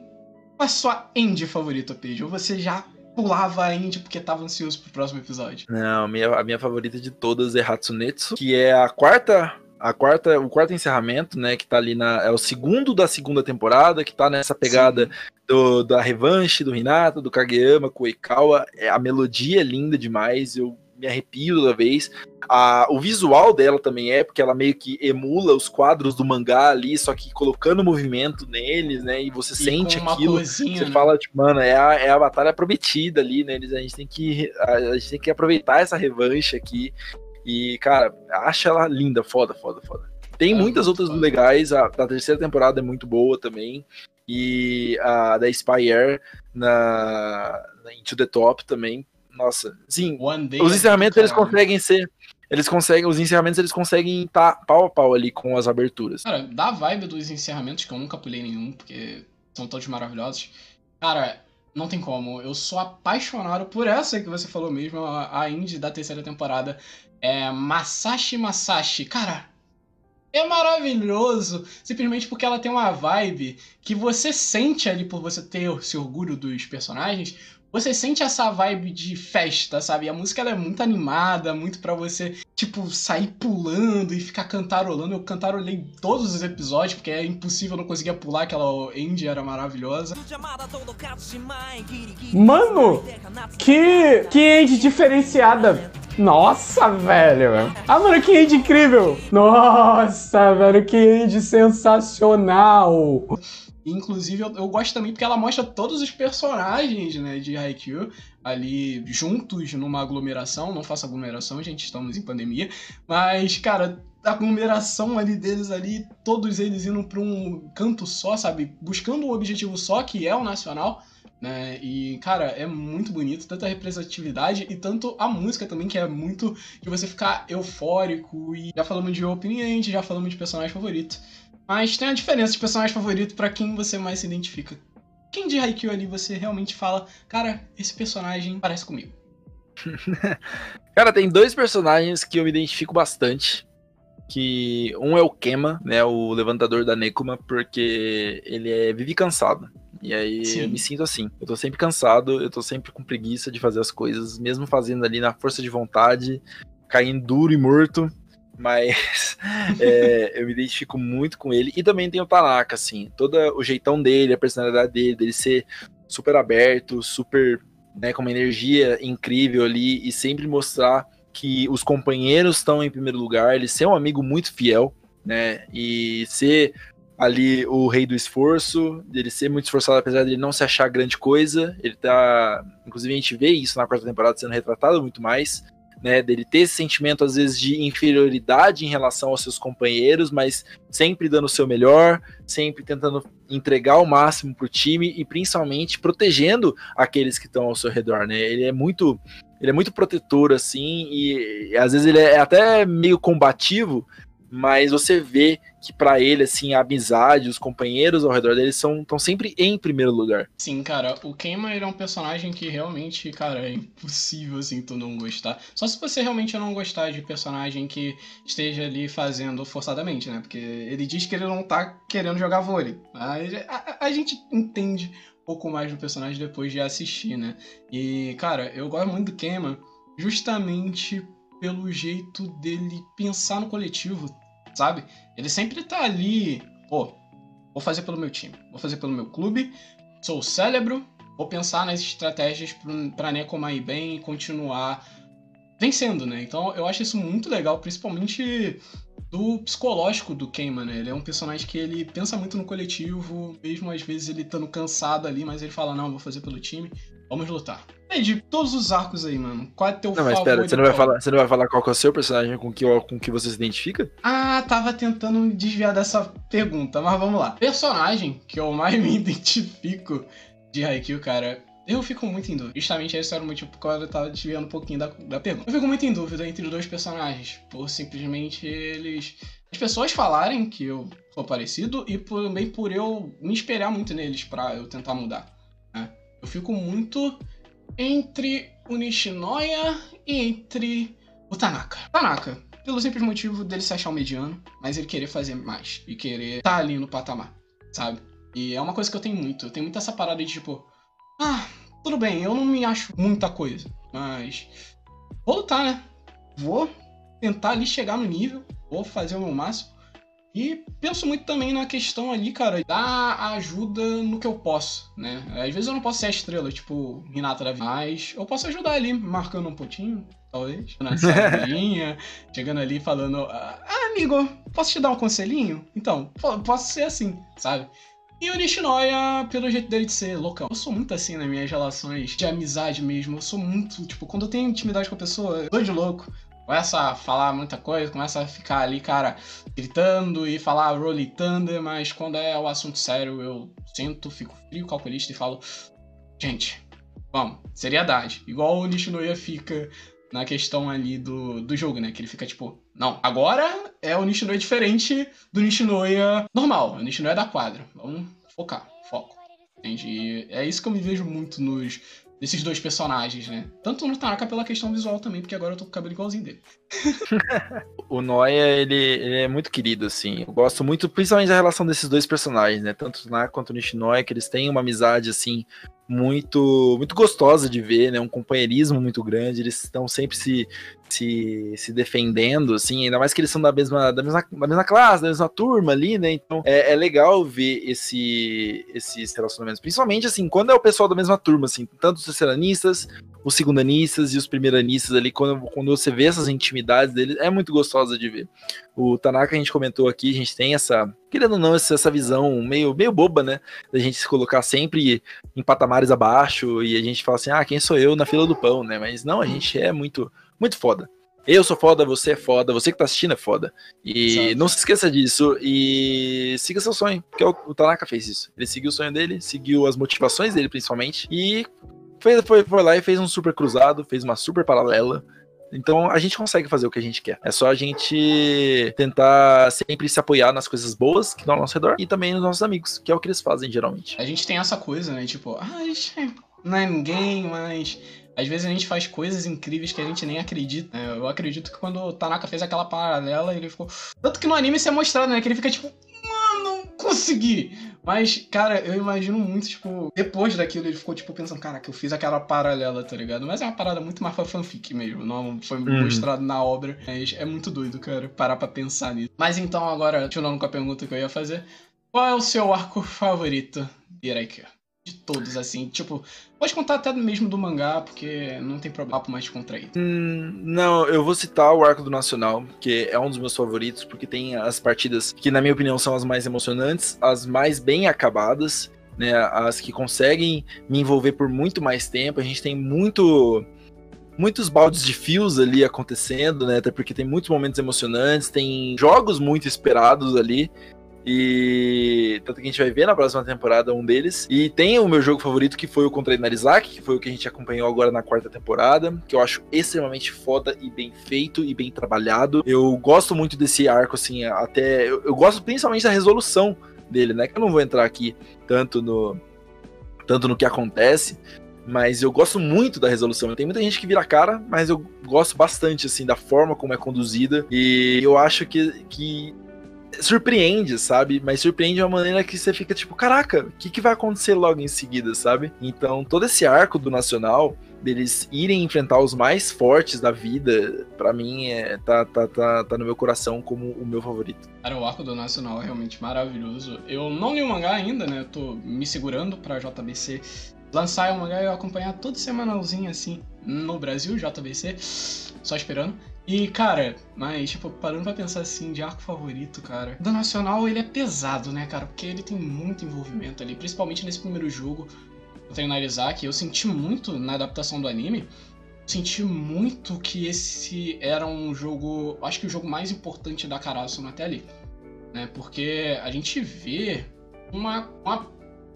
qual a sua end favorita, Pedro? Ou você já pulava a end porque tava ansioso pro próximo episódio? Não, a minha, a minha favorita de todas é Hatsunetsu, que é a quarta a quarta, o quarto encerramento, né, que tá ali na é o segundo da segunda temporada, que tá nessa pegada do, da revanche do Hinata, do Kageyama com o Ikawa, é, a melodia é linda demais, eu me arrepio toda vez. A, o visual dela também é, porque ela meio que emula os quadros do mangá ali, só que colocando movimento neles, né? E você e sente aquilo. Coisinha, você né? fala, tipo, mano, é a, é a batalha prometida ali, né? A gente tem que. A, a gente tem que aproveitar essa revanche aqui. E, cara, acha ela linda, foda, foda, foda. Tem é, muitas outras foda. legais, a, a terceira temporada é muito boa também. E a da Spire na, na Into the Top também, nossa, sim. Os encerramentos eles conseguem ser. Eles conseguem. Os encerramentos eles conseguem estar tá pau a pau ali com as aberturas. Cara, dá vibe dos encerramentos, que eu nunca pulei nenhum, porque são todos maravilhosos. Cara, não tem como. Eu sou apaixonado por essa que você falou mesmo, a indie da terceira temporada. É Masashi Masashi. Cara, é maravilhoso, simplesmente porque ela tem uma vibe que você sente ali por você ter esse orgulho dos personagens, você sente essa vibe de festa, sabe? A música ela é muito animada, muito para você, tipo, sair pulando e ficar cantarolando. Eu cantarolei todos os episódios, porque é impossível, não conseguia pular, aquela Andy era maravilhosa. Mano, que, que Andy diferenciada. Nossa, velho. Ah, mano, que end incrível. Nossa, velho, que end sensacional. Inclusive, eu, eu, gosto também porque ela mostra todos os personagens né, de Haikyuu ali juntos numa aglomeração. Não faça aglomeração, gente, estamos em pandemia. Mas, cara, a aglomeração ali deles ali, todos eles indo para um canto só, sabe? Buscando um objetivo só, que é o nacional. Né? E, cara, é muito bonito, tanta representatividade e tanto a música também, que é muito de você ficar eufórico. E já falamos de opening já falamos de personagem favorito. Mas tem a diferença de personagem favorito para quem você mais se identifica. Quem de Haikyuu ali você realmente fala, cara, esse personagem parece comigo? cara, tem dois personagens que eu me identifico bastante. Que um é o Kema, né, o levantador da Nekuma, porque ele é vive cansado. E aí Sim. eu me sinto assim. Eu tô sempre cansado, eu tô sempre com preguiça de fazer as coisas, mesmo fazendo ali na força de vontade, caindo duro e morto. Mas é, eu me identifico muito com ele. E também tem o Tanaka, assim, todo o jeitão dele, a personalidade dele, dele ser super aberto, super, né, com uma energia incrível ali e sempre mostrar que os companheiros estão em primeiro lugar, ele ser um amigo muito fiel, né, e ser ali o rei do esforço, dele ser muito esforçado apesar de ele não se achar grande coisa, ele tá, inclusive a gente vê isso na quarta temporada sendo retratado muito mais, né, dele ter esse sentimento às vezes de inferioridade em relação aos seus companheiros, mas sempre dando o seu melhor, sempre tentando entregar o máximo pro time e principalmente protegendo aqueles que estão ao seu redor, né? Ele é muito ele é muito protetor assim e, e às vezes ele é até meio combativo, mas você vê que para ele, assim, a amizade, os companheiros ao redor dele são estão sempre em primeiro lugar. Sim, cara, o Keima ele é um personagem que realmente, cara, é impossível, assim, tu não gostar. Só se você realmente não gostar de personagem que esteja ali fazendo forçadamente, né? Porque ele diz que ele não tá querendo jogar vôlei. A, a, a gente entende um pouco mais do personagem depois de assistir, né? E, cara, eu gosto muito do Keima justamente pelo jeito dele pensar no coletivo, sabe? Ele sempre tá ali, pô, vou fazer pelo meu time, vou fazer pelo meu clube, sou o cérebro, vou pensar nas estratégias para Nekoma ir bem e continuar vencendo, né? Então eu acho isso muito legal, principalmente do psicológico do Keima, né? Ele é um personagem que ele pensa muito no coletivo, mesmo às vezes ele estando cansado ali, mas ele fala, não, vou fazer pelo time, vamos lutar. E de todos os arcos aí, mano, qual é teu não, mas espera, você não vai falar, você não vai falar qual é o seu personagem com que com que você se identifica? Ah, tava tentando desviar dessa pergunta, mas vamos lá. Personagem que eu mais me identifico de Haikyuu, cara, eu fico muito em dúvida. Justamente esse era o motivo por eu tava desviando um pouquinho da, da pergunta. Eu fico muito em dúvida entre os dois personagens, por simplesmente eles. As pessoas falarem que eu sou parecido e por, também por eu me esperar muito neles para eu tentar mudar. Né? Eu fico muito entre o Nishinoya e entre o Tanaka. Tanaka, pelo simples motivo dele se achar um mediano, mas ele querer fazer mais e querer estar tá ali no patamar, sabe? E é uma coisa que eu tenho muito. Eu tenho muito essa parada de tipo, ah, tudo bem, eu não me acho muita coisa, mas vou lutar, né? Vou tentar ali chegar no nível, vou fazer o meu máximo. E penso muito também na questão ali, cara, da ajuda no que eu posso, né? Às vezes eu não posso ser a estrela, tipo Renata da vida, mas eu posso ajudar ali, marcando um pontinho, talvez, na chegando ali falando, ah, amigo, posso te dar um conselhinho? Então, posso ser assim, sabe? E o Nishinoya, pelo jeito dele de ser loucão. Eu sou muito assim nas minhas relações de amizade mesmo. Eu sou muito, tipo, quando eu tenho intimidade com a pessoa, eu tô de louco começa a falar muita coisa, começa a ficar ali, cara, gritando e falar Rolling Thunder, mas quando é o assunto sério, eu sinto, fico frio, calculista e falo, gente, vamos, seriedade. Igual o Nishinoya fica na questão ali do, do jogo, né? Que ele fica tipo, não, agora é o Nishinoya diferente do Nishinoya normal, o Nishinoya da quadra. Vamos focar, foco. Entende? É isso que eu me vejo muito nos, dois personagens, né? Tanto no Tanaka pela questão visual também, porque agora eu tô com o cabelo igualzinho dele. o Noia, ele, ele, é muito querido, assim. Eu gosto muito, principalmente da relação desses dois personagens, né? Tanto o Tanaka quanto o Nishinoya, que eles têm uma amizade, assim, muito muito gostosa de ver, né? Um companheirismo muito grande, eles estão sempre se, se, se defendendo, assim, ainda mais que eles são da mesma, da mesma, da mesma classe, da mesma turma ali, né? Então é, é legal ver esse, esses relacionamentos, principalmente assim, quando é o pessoal da mesma turma, assim, tanto os terceiranistas, os segundanistas e os primeiranistas ali, quando, quando você vê essas intimidades deles, é muito gostosa de ver. O Tanaka, a gente comentou aqui, a gente tem essa, querendo ou não, essa, visão meio, meio boba, né? Da gente se colocar sempre em patamares abaixo e a gente fala assim, ah, quem sou eu na fila do pão, né? Mas não, a gente é muito muito foda. Eu sou foda, você é foda, você que tá assistindo é foda. E Exato. não se esqueça disso e siga seu sonho, porque o Tanaka fez isso. Ele seguiu o sonho dele, seguiu as motivações dele principalmente e foi, foi, foi lá e fez um super cruzado, fez uma super paralela. Então a gente consegue fazer o que a gente quer. É só a gente tentar sempre se apoiar nas coisas boas que estão ao nosso redor e também nos nossos amigos, que é o que eles fazem geralmente. A gente tem essa coisa, né? Tipo, ah, a gente não é ninguém, mas às vezes a gente faz coisas incríveis que a gente nem acredita. Né? Eu acredito que quando o Tanaka fez aquela paralela, ele ficou. Tanto que no anime isso é mostrado, né? Que ele fica tipo, consegui! Mas, cara, eu imagino muito, tipo, depois daquilo ele ficou, tipo, pensando, cara, que eu fiz aquela paralela, tá ligado? Mas é uma parada muito mais pra fanfic mesmo, não foi uhum. mostrado na obra. Mas é muito doido, cara, parar pra pensar nisso. Mas então, agora, continuando com a pergunta que eu ia fazer, qual é o seu arco favorito de Iraikya? De todos, assim. Tipo, pode contar até mesmo do mangá, porque não tem problema mais contraído. Hum, não, eu vou citar o Arco do Nacional, que é um dos meus favoritos, porque tem as partidas que, na minha opinião, são as mais emocionantes, as mais bem acabadas, né? As que conseguem me envolver por muito mais tempo. A gente tem muito. Muitos baldes de fios ali acontecendo, né? Até porque tem muitos momentos emocionantes, tem jogos muito esperados ali. E tanto que a gente vai ver na próxima temporada um deles. E tem o meu jogo favorito, que foi o contra Inarizaki, que foi o que a gente acompanhou agora na quarta temporada, que eu acho extremamente foda e bem feito e bem trabalhado. Eu gosto muito desse arco, assim, até. Eu, eu gosto principalmente da resolução dele, né? Que eu não vou entrar aqui tanto no. Tanto no que acontece, mas eu gosto muito da resolução. Tem muita gente que vira a cara, mas eu gosto bastante, assim, da forma como é conduzida. E eu acho que, que surpreende, sabe? Mas surpreende de uma maneira que você fica tipo, caraca, o que, que vai acontecer logo em seguida, sabe? Então, todo esse arco do Nacional, deles irem enfrentar os mais fortes da vida, para mim é, tá, tá, tá, tá no meu coração como o meu favorito. Cara, o arco do Nacional é realmente maravilhoso. Eu não li o mangá ainda, né? Eu tô me segurando pra JBC lançar o mangá e eu acompanhar todo semanalzinho assim no Brasil, JBC, só esperando. E, cara, mas, tipo, parando pra pensar assim, de arco favorito, cara. Do Nacional, ele é pesado, né, cara? Porque ele tem muito envolvimento ali, principalmente nesse primeiro jogo contra Narizaki. Eu senti muito na adaptação do anime. Senti muito que esse era um jogo. Acho que o jogo mais importante da Karasuno até ali. Né? Porque a gente vê uma, uma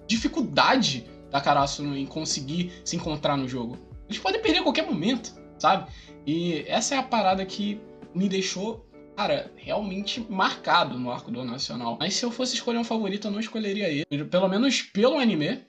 dificuldade da Karasuno em conseguir se encontrar no jogo. Eles podem perder a qualquer momento, sabe? E essa é a parada que me deixou, cara, realmente marcado no arco do Nacional. Mas se eu fosse escolher um favorito, eu não escolheria ele. Pelo menos pelo anime,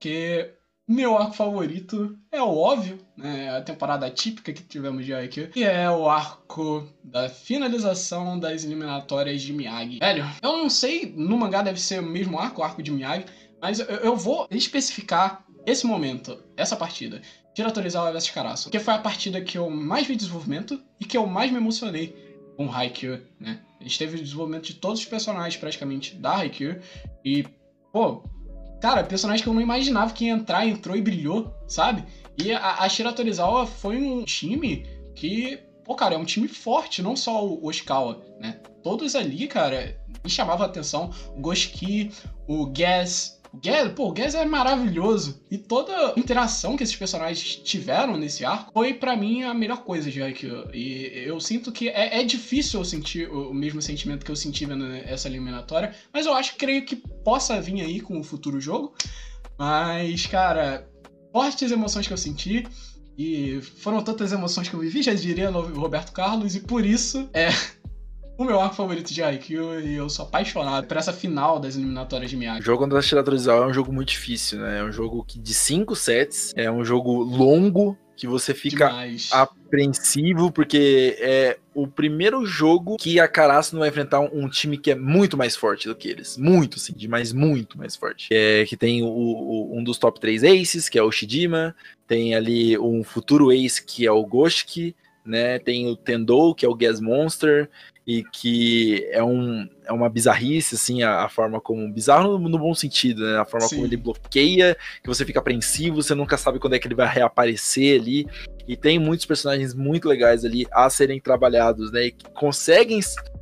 que meu arco favorito é o óbvio, né? A temporada típica que tivemos de aqui, que é o arco da finalização das eliminatórias de Miyagi. Velho, eu não sei, no mangá deve ser o mesmo arco, o arco de Miyagi, mas eu vou especificar esse momento, essa partida. Tira Torizawa vs Caraço, que foi a partida que eu mais vi desenvolvimento e que eu mais me emocionei com Haikyuu, né? A gente teve o desenvolvimento de todos os personagens praticamente da Haikyuu e, pô, cara, personagem que eu não imaginava que ia entrar, entrou e brilhou, sabe? E a, a Shira Torizawa foi um time que, pô, cara, é um time forte, não só o Oshikawa, né? Todos ali, cara, me chamavam a atenção. O Goshiki, o Gas, Gaz, pô, Gaz é maravilhoso. E toda interação que esses personagens tiveram nesse arco foi para mim a melhor coisa de Haikyuu. E eu sinto que é, é, difícil eu sentir o mesmo sentimento que eu senti vendo essa eliminatória, mas eu acho, creio que possa vir aí com o futuro jogo. Mas, cara, fortes emoções que eu senti. E foram tantas emoções que eu vivi, já diria no Roberto Carlos, e por isso é o meu arco favorito de Haikyuu e eu sou apaixonado por essa final das eliminatórias de Miyagi. O jogo contra a Shiratorizawa é um jogo muito difícil, né? É um jogo que de cinco sets, é um jogo longo, que você fica Demais. apreensivo, porque é o primeiro jogo que a Caraço não vai enfrentar um, um, time que é muito mais forte do que eles. Muito, sim, mas muito mais forte. É, que tem o, o, um dos top 3 aces, que é o Shijima, tem ali um futuro ace, que é o Goshiki, né? Tem o Tendou, que é o Gas Monster, e que é, um, é uma bizarrice, assim, a, a forma como. Bizarro no, no, bom sentido, né? A forma Sim. como ele bloqueia, que você fica apreensivo, você nunca sabe quando é que ele vai reaparecer ali. E tem muitos personagens muito legais ali a serem trabalhados, né? E que conseguem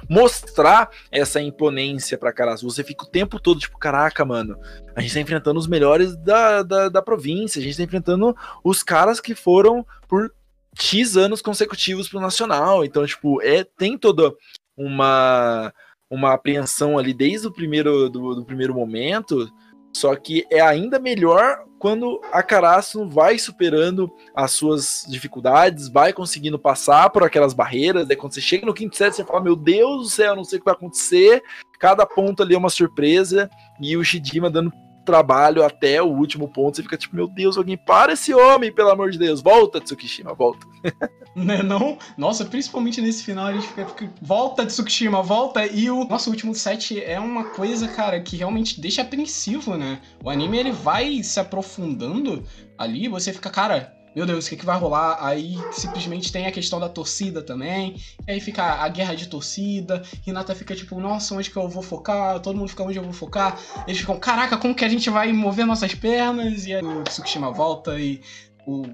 mostrar essa imponência pra caralho. Você fica o tempo todo, tipo, caraca, mano, a gente tá enfrentando os melhores da, da, da província, a gente tá enfrentando os caras que foram por X anos consecutivos pro Nacional. Então, tipo, é, tem toda uma, uma apreensão ali desde o primeiro, do, do primeiro momento. Só que é ainda melhor quando a Caraço vai superando as suas dificuldades, vai conseguindo passar por aquelas barreiras. Daí quando você chega no quinto set, você fala: Meu Deus do céu, não sei o que vai acontecer. Cada ponto ali é uma surpresa. E o Shidima dando trabalho até o último ponto. Você fica tipo, meu Deus, alguém para esse homem, pelo amor de Deus. Volta, Tsukishima, volta. Né, não? Nossa, principalmente nesse final, a gente fica, fica, volta, Tsukishima, volta. E o nosso último set é uma coisa, cara, que realmente deixa apreensivo, né? O anime, ele vai se aprofundando ali, você fica, cara, meu Deus, o que, que vai rolar? Aí simplesmente tem a questão da torcida também. aí fica a guerra de torcida. Renata fica tipo, nossa, onde que eu vou focar? Todo mundo fica onde eu vou focar. Eles ficam, caraca, como que a gente vai mover nossas pernas? E aí o Tsukishima volta e o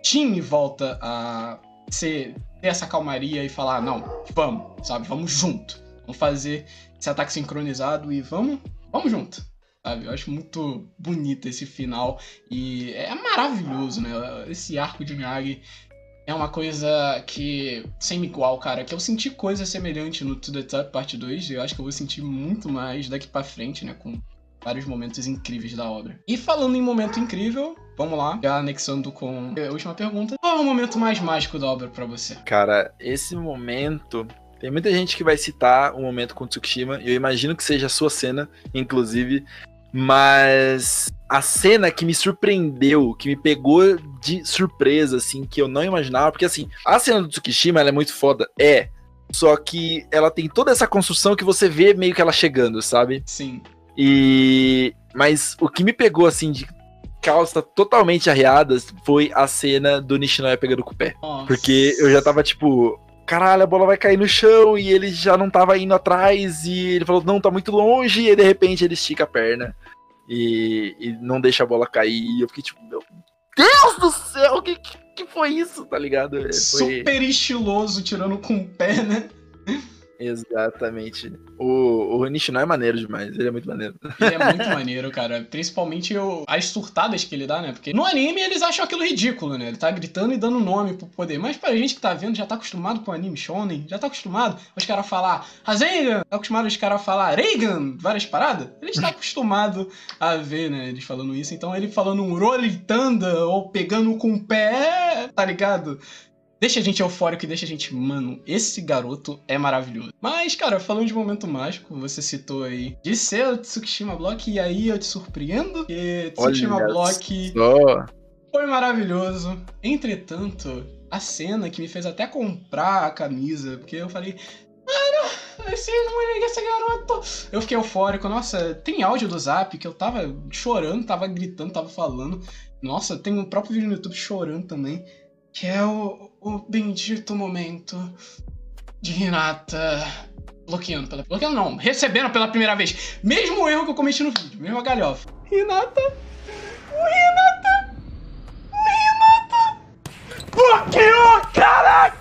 time volta a ser, ter essa calmaria e falar, não, vamos, sabe? Vamos junto. Vamos fazer esse ataque sincronizado e vamos, vamos junto sabe? Eu acho muito bonito esse final e é maravilhoso, né? Esse arco de Miyagi é uma coisa que sem igual, cara, que eu senti coisa semelhante no To The Top Parte 2 e eu acho que eu vou sentir muito mais daqui para frente, né, com vários momentos incríveis da obra. E falando em momento incrível, vamos lá, já anexando com a última pergunta, qual é o momento mais mágico da obra para você? Cara, esse momento tem muita gente que vai citar o momento com Tsukishima, e eu imagino que seja a sua cena, inclusive, mas a cena que me surpreendeu, que me pegou de surpresa, assim, que eu não imaginava, porque assim, a cena do Tsukishima ela é muito foda, é. Só que ela tem toda essa construção que você vê meio que ela chegando, sabe? Sim. E. Mas o que me pegou, assim, de calça totalmente arreadas foi a cena do Nishinoya pegando com o pé. Nossa. Porque eu já tava tipo, caralho, a bola vai cair no chão e ele já não tava indo atrás e ele falou, não, tá muito longe, e de repente ele estica a perna e, e não deixa a bola cair. E eu fiquei tipo, meu Deus do céu, o que, que foi isso, tá ligado? Foi... Super estiloso, tirando com o pé, né? Exatamente. O, o Nishino é maneiro demais, ele é muito maneiro. Ele é muito maneiro, cara. Principalmente o, as surtadas que ele dá, né? Porque no anime eles acham aquilo ridículo, né? Ele tá gritando e dando nome pro poder. Mas pra gente que tá vendo, já tá acostumado com o anime shonen, já tá acostumado os caras falar Rasengan, tá acostumado os caras falar Reigan, várias paradas. Ele está acostumado a ver, né? Eles falando isso. Então ele falando um Rolling Thunder ou pegando com o pé, tá ligado? Deixa a gente eufórico e deixa a gente, mano, esse garoto é maravilhoso. Mas, cara, falando de momento mágico, você citou aí de ser o Tsukishima Block, e aí eu te surpreendo, que Tsukishima Olha Block só. foi maravilhoso. Entretanto, a cena que me fez até comprar a camisa, porque eu falei, mano, esse moleque, esse garoto. Eu fiquei eufórico. Nossa, tem áudio do zap que eu tava chorando, tava gritando, tava falando. Nossa, tem um próprio vídeo no YouTube chorando também que é o, o bendito momento de Renata bloqueando pela. Bloqueando não, recebendo pela primeira vez. Mesmo erro que eu cometi no vídeo, mesmo a galhofa. Renata. Renata. Renata. Bloqueou, caraca!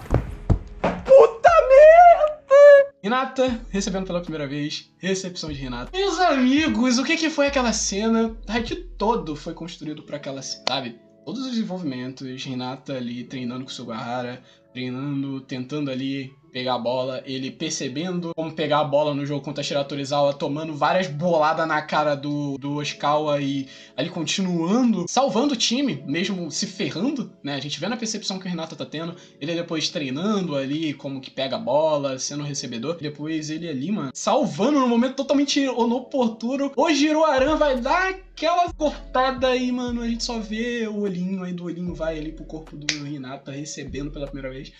Puta merda! Renata recebendo pela primeira vez. Recepção de Renata. Meus amigos, o que, que foi aquela cena? O todo foi construído para aquela, sabe? Todos os desenvolvimentos, Renata ali treinando com o Sugahara, treinando, tentando ali pegar a bola, ele percebendo como pegar a bola no jogo contra a Shiratorizawa, tomando várias boladas na cara do, do Oshikawa e ali continuando, salvando o time, mesmo se ferrando, né? A gente vê na percepção que o Renata tá tendo, ele depois treinando ali como que pega a bola, sendo recebedor, depois ele ali, mano, salvando no momento totalmente inoportuno, o Jiroaran vai dar aquela cortada aí, mano, a gente só vê o olhinho aí do olhinho vai ali pro corpo do Renata recebendo pela primeira vez.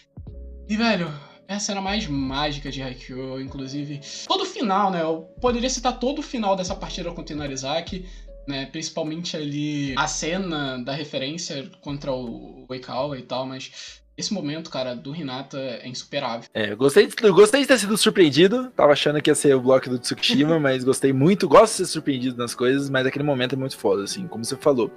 E, velho, é a cena mais mágica de Haikyuu, inclusive. Todo o final, né? Eu poderia citar todo o final dessa partida contra o Narizaki, né? Principalmente ali a cena da referência contra o Oikawa e tal, mas esse momento, cara, do Hinata é insuperável. É, eu gostei, de, gostei de ter sido surpreendido. Tava achando que ia ser o bloco do Tsukishima, mas gostei muito. Gosto de ser surpreendido nas coisas, mas aquele momento é muito foda, assim, como você falou.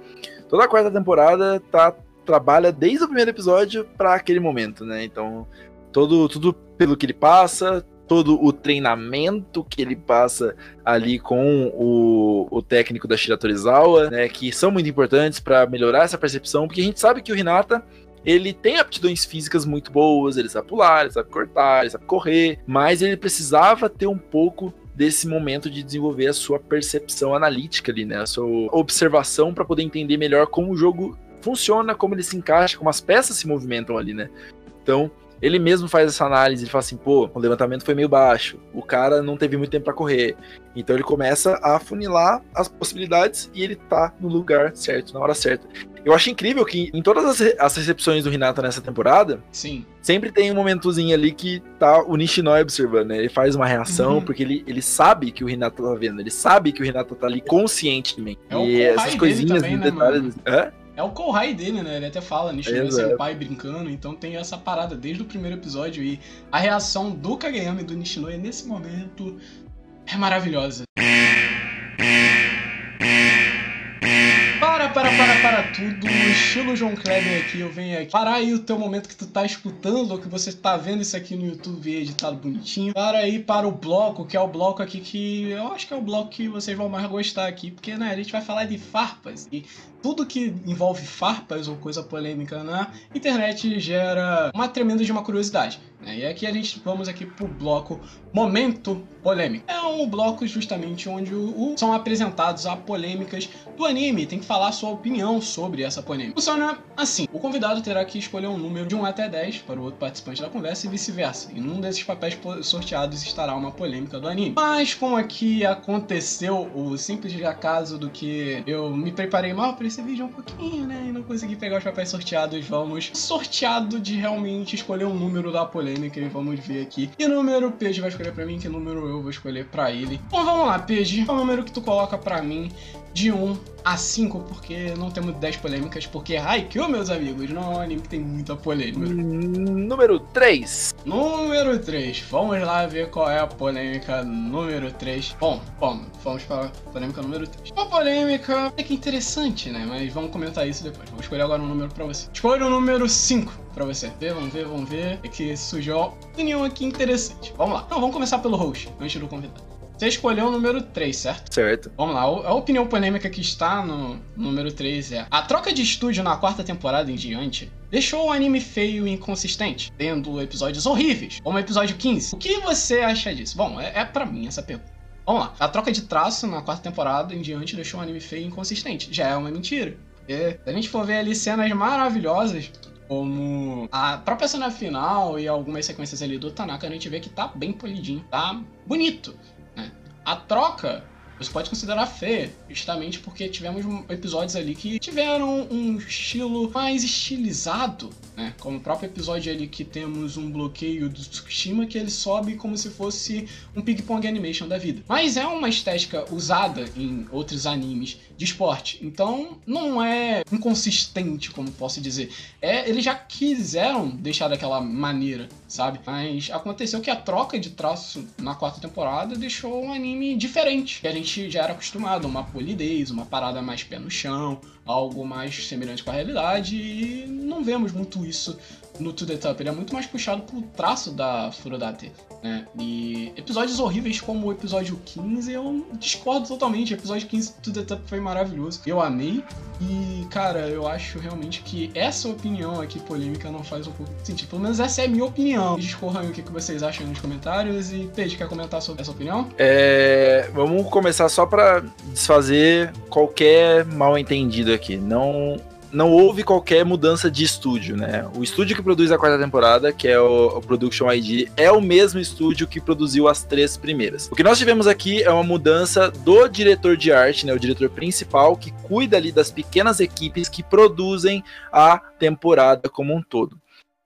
Toda a quarta temporada tá trabalha desde o primeiro episódio para aquele momento, né? Então, todo tudo pelo que ele passa, todo o treinamento que ele passa ali com o, o técnico da Shira Torizawa, né, que são muito importantes para melhorar essa percepção, porque a gente sabe que o Hinata ele tem aptidões físicas muito boas, ele sabe pular, ele sabe cortar, ele sabe correr, mas ele precisava ter um pouco desse momento de desenvolver a sua percepção analítica ali, né, a sua observação para poder entender melhor como o jogo funciona, como ele se encaixa, como as peças se movimentam ali, né? Então, ele mesmo faz essa análise, ele fala assim, pô, o levantamento foi meio baixo, o cara não teve muito tempo para correr. Então ele começa a funilar as possibilidades e ele tá no lugar certo, na hora certa. Eu acho incrível que em todas as, as recepções do Hinata nessa temporada, Sim. sempre tem um momentozinho ali que tá o Nishinoi observando, né? Ele faz uma reação, Uhum. porque ele, ele sabe que o Hinata tá vendo, ele sabe que o Hinata tá ali conscientemente. É e essas coisinhas, também, né, detalhes. Hã? É o Kohai dele, né? Ele até fala, Nishino Exato. Senpai brincando, então tem essa parada desde o primeiro episódio e a reação do Kageyama e do Nishinoya nesse momento é maravilhosa. Para, para, para, para tudo. Estilo João Kleber aqui, eu venho aqui. Para aí o teu momento que tu tá escutando ou que você tá vendo isso aqui no YouTube editado bonitinho. Para aí para o bloco, que é o bloco aqui que eu acho que é o bloco que vocês vão mais gostar aqui, porque né, a gente vai falar de farpas e tudo que envolve farpas ou coisa polêmica na internet gera uma tremenda de uma curiosidade. né? E aqui a gente vamos aqui pro bloco Momento Polêmico. É um bloco justamente onde o, o- são apresentados a polêmicas do anime. Tem que falar sua opinião sobre essa polêmica. Funciona assim: o convidado terá que escolher um número de 1 até 10 para o outro participante da conversa e vice-versa. E num desses papéis sorteados estará uma polêmica do anime. Mas como aqui aconteceu o simples acaso do que eu me preparei mal para esse vídeo um pouquinho, né? E não consegui pegar os papéis sorteados, vamos sorteado de realmente escolher um número da polêmica e vamos ver aqui. Que número o Peixe vai escolher pra mim, que número eu vou escolher pra ele. Bom, vamos lá, Peixe. É o número que tu coloca pra mim de 1 a 5? Porque não temos 10 polêmicas, porque Haikyuu, meus amigos, não é um anime que tem muita polêmica. Hum, Número 3. Número 3. Vamos lá ver qual é a polêmica número 3. Bom, bom, vamos para a polêmica número 3. Uma polêmica é que interessante, né? Mas vamos comentar isso depois. Vou escolher agora um número pra você. Escolha o número 5 pra você. Vê, vamos ver, vamos ver. É que surgiu uma opinião aqui interessante. Vamos lá. Então, vamos começar pelo host, antes do convidado. Você escolheu o número 3, certo? Certo. Vamos lá, a opinião polêmica que está no número 3 é: A troca de estúdio na quarta temporada em diante deixou o anime feio e inconsistente, tendo episódios horríveis, como o episódio 15. O que você acha disso? Bom, é, é para mim essa pergunta. Vamos lá, a troca de traço na quarta temporada em diante deixou o anime feio e inconsistente. Já é uma mentira. Porque se a gente for ver ali cenas maravilhosas, como a própria cena final e algumas sequências ali do Tanaka, a gente vê que tá bem polidinho, tá bonito. A troca você pode considerar feia, justamente porque tivemos episódios ali que tiveram um estilo mais estilizado, né? Como o próprio episódio ali que temos um bloqueio do Tsukushima que ele sobe como se fosse um ping-pong animation da vida. Mas é uma estética usada em outros animes de esporte, então não é inconsistente, como posso dizer. É, eles já quiseram deixar daquela maneira, sabe? Mas aconteceu que a troca de traço na quarta temporada deixou um anime diferente, que a gente já era acostumado, uma polidez, uma parada mais pé no chão, algo mais semelhante com a realidade, e não vemos muito isso no To The Top. Ele é muito mais puxado pro traço da Furodate, né? E episódios horríveis como o episódio 15, eu discordo totalmente. O episódio 15 do To The Top foi maravilhoso. Eu amei. E, cara, eu acho realmente que essa opinião aqui polêmica não faz um pouco sentido. Pelo menos essa é a minha opinião. Discorram o que vocês acham nos comentários. E, Pedro, quer comentar sobre essa opinião? É, vamos começar só pra desfazer qualquer mal entendido aqui. Não, não houve qualquer mudança de estúdio, né? O estúdio que produz a quarta temporada, que é o, o Production ID, é o mesmo estúdio que produziu as três primeiras. O que nós tivemos aqui é uma mudança do diretor de arte, né? O diretor principal que cuida ali das pequenas equipes que produzem a temporada como um todo.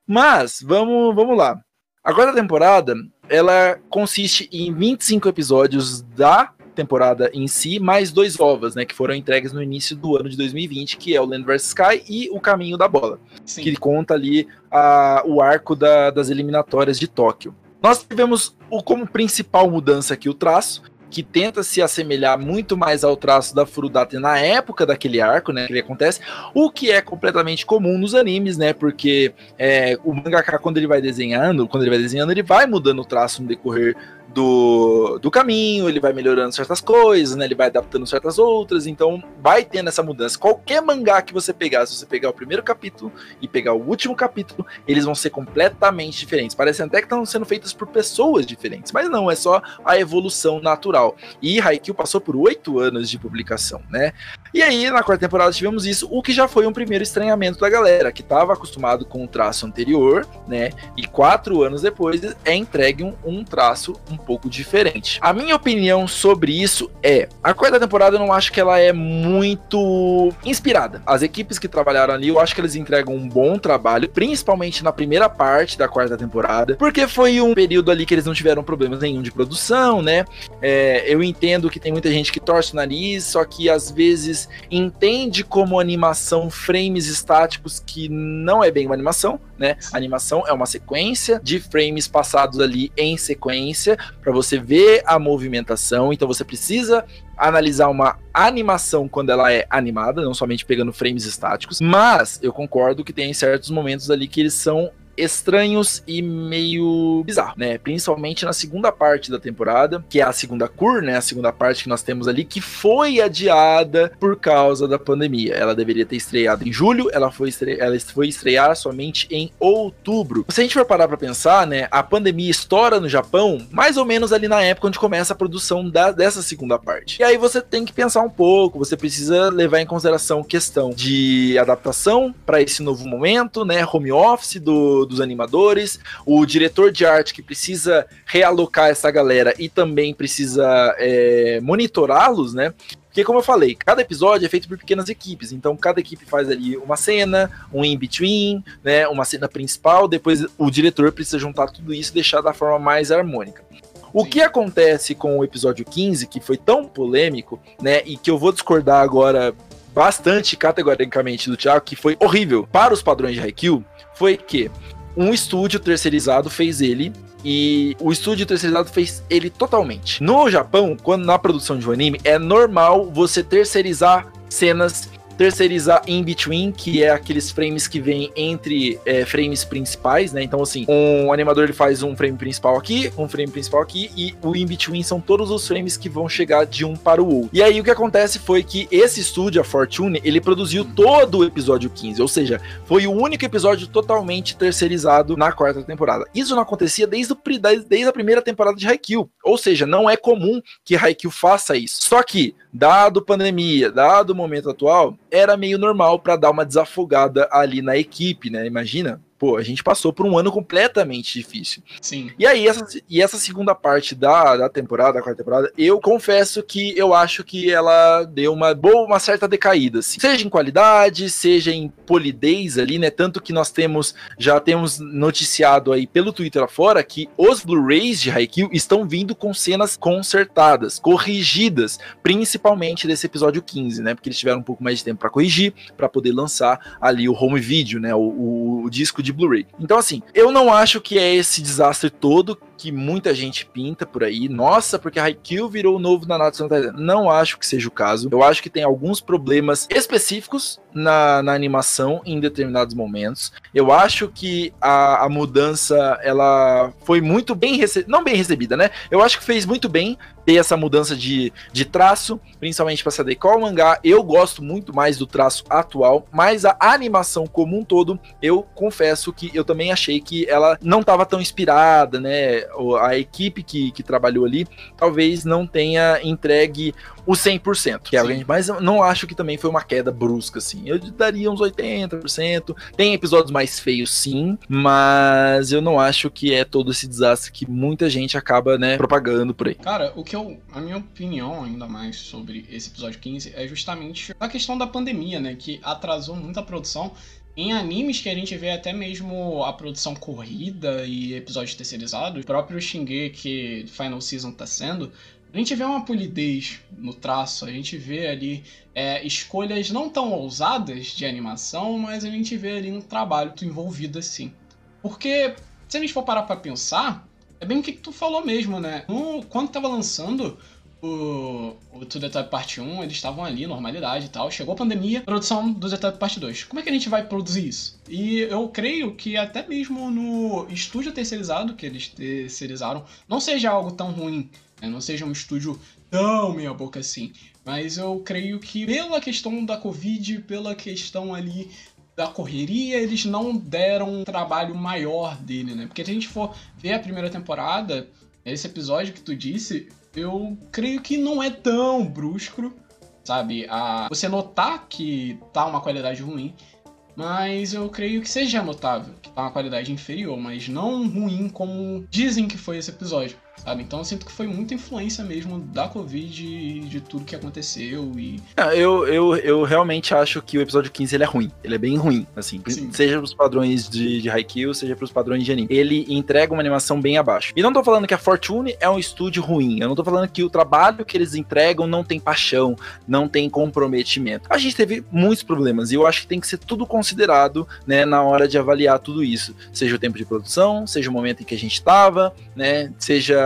Mas vamos, vamos lá. A quarta temporada ela consiste em 25 episódios da temporada em si, mais dois ovas, né, que foram entregues no início do ano de 2020, que é o Land vs Sky e o Caminho da Bola, Sim. que conta ali a, o arco da- das eliminatórias de Tóquio. Nós tivemos o, como principal mudança aqui o traço, que tenta se assemelhar muito mais ao traço da Furudate na época daquele arco, né, que ele acontece, o que é completamente comum nos animes, né, porque é, o mangaka quando ele vai desenhando, quando ele vai desenhando, ele vai mudando o traço no decorrer do, do caminho, ele vai melhorando certas coisas, né? Ele vai adaptando certas outras, então vai tendo essa mudança. Qualquer mangá que você pegar, se você pegar o primeiro capítulo e pegar o último capítulo, eles vão ser completamente diferentes. Parece até que estão sendo feitas por pessoas diferentes, mas não, é só a evolução natural. E Haikyuu passou por oito anos de publicação, né? E aí, na quarta temporada, tivemos isso, o que já foi um primeiro estranhamento da galera, que estava acostumado com o traço anterior, né? E quatro anos depois é entregue um, um traço um pouco diferente. A minha opinião sobre isso é: a quarta temporada eu não acho que ela é muito inspirada. As equipes que trabalharam ali, eu acho que eles entregam um bom trabalho, principalmente na primeira parte da quarta temporada, porque foi um período ali que eles não tiveram problemas nenhum de produção, né? É, eu entendo que tem muita gente que torce o nariz, só que às vezes entende como animação frames estáticos que não é bem uma animação, né? A animação é uma sequência de frames passados ali em sequência para você ver a movimentação. Então você precisa analisar uma animação quando ela é animada, não somente pegando frames estáticos, mas eu concordo que tem certos momentos ali que eles são estranhos e meio bizarro, né? Principalmente na segunda parte da temporada, que é a segunda cur, né? A segunda parte que nós temos ali, que foi adiada por causa da pandemia. Ela deveria ter estreado em julho, ela foi, estre... ela foi estrear somente em outubro. Se a gente for parar pra pensar, né? A pandemia estoura no Japão, mais ou menos ali na época onde começa a produção da... dessa segunda parte. E aí você tem que pensar um pouco, você precisa levar em consideração questão de adaptação para esse novo momento, né? Home office do dos animadores, o diretor de arte que precisa realocar essa galera e também precisa é, monitorá-los, né? Porque, como eu falei, cada episódio é feito por pequenas equipes. Então, cada equipe faz ali uma cena, um in-between, né? Uma cena principal. Depois, o diretor precisa juntar tudo isso e deixar da forma mais harmônica. O que acontece com o episódio 15, que foi tão polêmico, né? E que eu vou discordar agora bastante categoricamente do Thiago, que foi horrível para os padrões de Haikyuu, foi que um estúdio terceirizado fez ele e o estúdio terceirizado fez ele totalmente. No Japão, quando na produção de um anime, é normal você terceirizar cenas terceirizar in between, que é aqueles frames que vêm entre é, frames principais, né? Então, assim, um animador ele faz um frame principal aqui, um frame principal aqui, e o in between são todos os frames que vão chegar de um para o outro. E aí o que acontece foi que esse estúdio, a Fortune, ele produziu todo o episódio 15, ou seja, foi o único episódio totalmente terceirizado na quarta temporada. Isso não acontecia desde, o, desde a primeira temporada de Haikyuu, ou seja, não é comum que Haikyuu faça isso. Só que dado pandemia, dado o momento atual, era meio normal para dar uma desafogada ali na equipe, né? Imagina, pô, a gente passou por um ano completamente difícil. Sim. E aí, essa, e essa segunda parte da, da temporada, da quarta temporada, eu confesso que eu acho que ela deu uma boa, uma certa decaída, assim. Seja em qualidade, seja em polidez ali, né? Tanto que nós temos, já temos noticiado aí pelo Twitter afora que os Blu-rays de Haikyuu estão vindo com cenas consertadas, corrigidas, principalmente desse episódio 15, né? Porque eles tiveram um pouco mais de tempo para corrigir, para poder lançar ali o home video, né? O, o, o disco de Blu-ray. Então, assim, eu não acho que é esse desastre todo que muita gente pinta por aí. Nossa, porque Haikyuu virou o novo Nanatsu no. Não acho que seja o caso. Eu acho que tem alguns problemas específicos na, na animação em determinados momentos. Eu acho que a, a mudança, ela foi muito bem recebida. Não bem recebida, né? Eu acho que fez muito bem ter essa mudança de, de traço, principalmente para adequar ao mangá. Eu gosto muito mais do traço atual, mas a animação como um todo, eu confesso que eu também achei que ela não estava tão inspirada, né? a equipe que, que trabalhou ali talvez não tenha entregue o 100%, que é a gente, mas eu não acho que também foi uma queda brusca, assim. Eu daria uns 80%. Tem episódios mais feios, sim, mas eu não acho que é todo esse desastre que muita gente acaba, né, propagando por aí. Cara, o que eu. A minha opinião, ainda mais sobre esse episódio 15, é justamente a questão da pandemia, né, que atrasou muito a produção. Em animes que a gente vê até mesmo a produção corrida e episódios terceirizados, o próprio Shingeki Final Season tá sendo, a gente vê uma polidez no traço, a gente vê ali é, escolhas não tão ousadas de animação, mas a gente vê ali um trabalho envolvido assim. Porque, se a gente for parar pra pensar, é bem o que, tu falou mesmo, né? No, quando tava lançando o, o To The Top Parte 1, eles estavam ali, normalidade e tal. Chegou a pandemia, produção do The Top Parte 2. Como é que a gente vai produzir isso? E eu creio que até mesmo no estúdio terceirizado que eles terceirizaram, não seja algo tão ruim, né? não seja um estúdio tão meia boca assim. Mas eu creio que pela questão da Covid, pela questão ali da correria, eles não deram um trabalho maior dele, né? Porque se a gente for ver a primeira temporada, esse episódio que tu disse, eu creio que não é tão brusco, sabe? A você notar que tá uma qualidade ruim, mas eu creio que seja notável que tá uma qualidade inferior, mas não ruim como dizem que foi esse episódio sabe? Então eu sinto que foi muita influência mesmo da Covid e de tudo que aconteceu e... eu, eu, eu realmente acho que o episódio 15 ele é ruim, ele é bem ruim, assim, Sim. seja pros padrões de, de Haikyuu, seja pros padrões de anime. Ele entrega uma animação bem abaixo. E não tô falando que a Fortune é um estúdio ruim, eu não tô falando que o trabalho que eles entregam não tem paixão, não tem comprometimento. A gente teve muitos problemas e eu acho que tem que ser tudo considerado, né, na hora de avaliar tudo isso. Seja o tempo de produção, seja o momento em que a gente tava, né, seja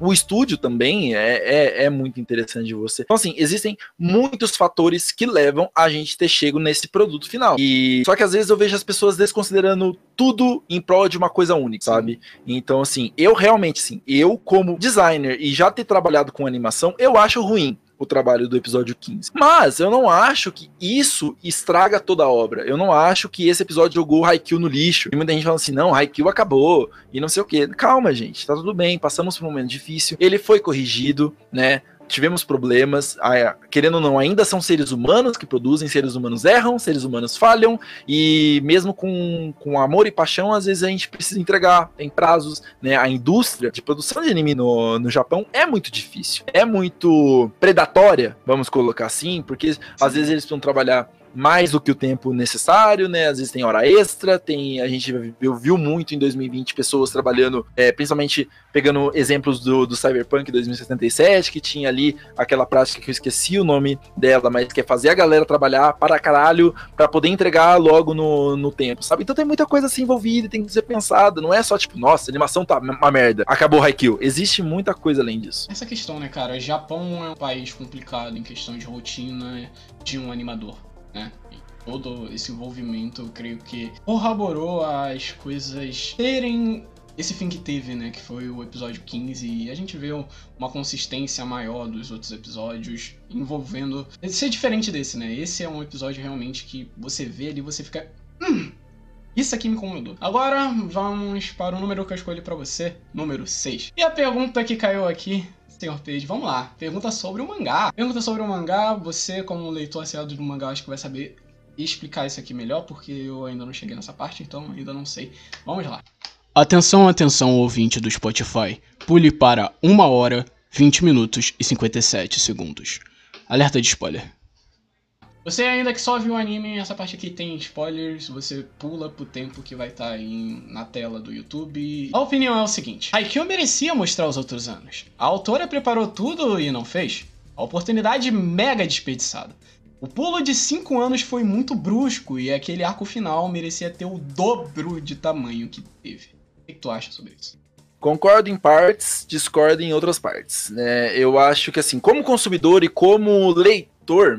o estúdio também é, é, é, muito interessante de você. Então, assim, existem muitos fatores que levam a gente ter chego nesse produto final. E só que às vezes eu vejo as pessoas desconsiderando tudo em prol de uma coisa única, sabe? Então, assim, eu realmente, sim, eu como designer e já ter trabalhado com animação, eu acho ruim o trabalho do episódio 15. Mas eu não acho que isso estraga toda a obra. Eu não acho que esse episódio jogou o Haikyuu no lixo. E muita gente fala assim: não, Haikyuu acabou e não sei o que. Calma, gente, tá tudo bem. Passamos por um momento difícil. Ele foi corrigido, né? Tivemos problemas, querendo ou não, ainda são seres humanos que produzem, seres humanos erram, seres humanos falham, e mesmo com, com amor e paixão, às vezes a gente precisa entregar, tem prazos, né? A indústria de produção de anime no, no Japão é muito difícil, é muito predatória, vamos colocar assim, porque às vezes eles precisam trabalhar mais do que o tempo necessário, né? Às vezes tem hora extra, tem a gente viu, viu muito em 2020 pessoas trabalhando, é, principalmente pegando exemplos do, do Cyberpunk 2077, que tinha ali aquela prática que eu esqueci o nome dela, mas que é fazer a galera trabalhar para caralho para poder entregar logo no, no tempo, sabe? Então tem muita coisa assim envolvida, tem que ser pensada, não é só tipo, nossa, a animação tá uma merda, acabou o Haikyuu. Existe muita coisa além disso. Essa questão, né, cara? O Japão é um país complicado em questão de rotina de um animador né? Todo esse envolvimento, eu creio que corroborou as coisas terem esse fim que teve, né? Que foi o episódio 15, e a gente vê uma consistência maior dos outros episódios envolvendo. Ser diferente desse, né? Esse é um episódio realmente que você vê ali você fica. Hum, isso aqui me incomodou. Agora vamos para o número que eu escolhi para você, número 6. E a pergunta que caiu aqui senhor Page, vamos lá. Pergunta sobre o mangá. Pergunta sobre o mangá, você, como leitor associado do mangá, acho que vai saber explicar isso aqui melhor, porque eu ainda não cheguei nessa parte, então ainda não sei. Vamos lá. Atenção, atenção, ouvinte do Spotify. Pule para 1 hora, 20 minutos e 57 segundos. Alerta de spoiler. Você ainda que só viu o anime, essa parte aqui tem spoilers, você pula pro tempo que vai estar tá aí na tela do YouTube. A opinião é o seguinte, Haikyuu merecia mostrar os outros anos. A autora preparou tudo e não fez. A oportunidade mega desperdiçada. O pulo de 5 anos foi muito brusco e aquele arco final merecia ter o dobro de tamanho que teve. O que tu acha sobre isso? Concordo em partes, discordo em outras partes. Né? Eu acho que assim, como consumidor e como leitor,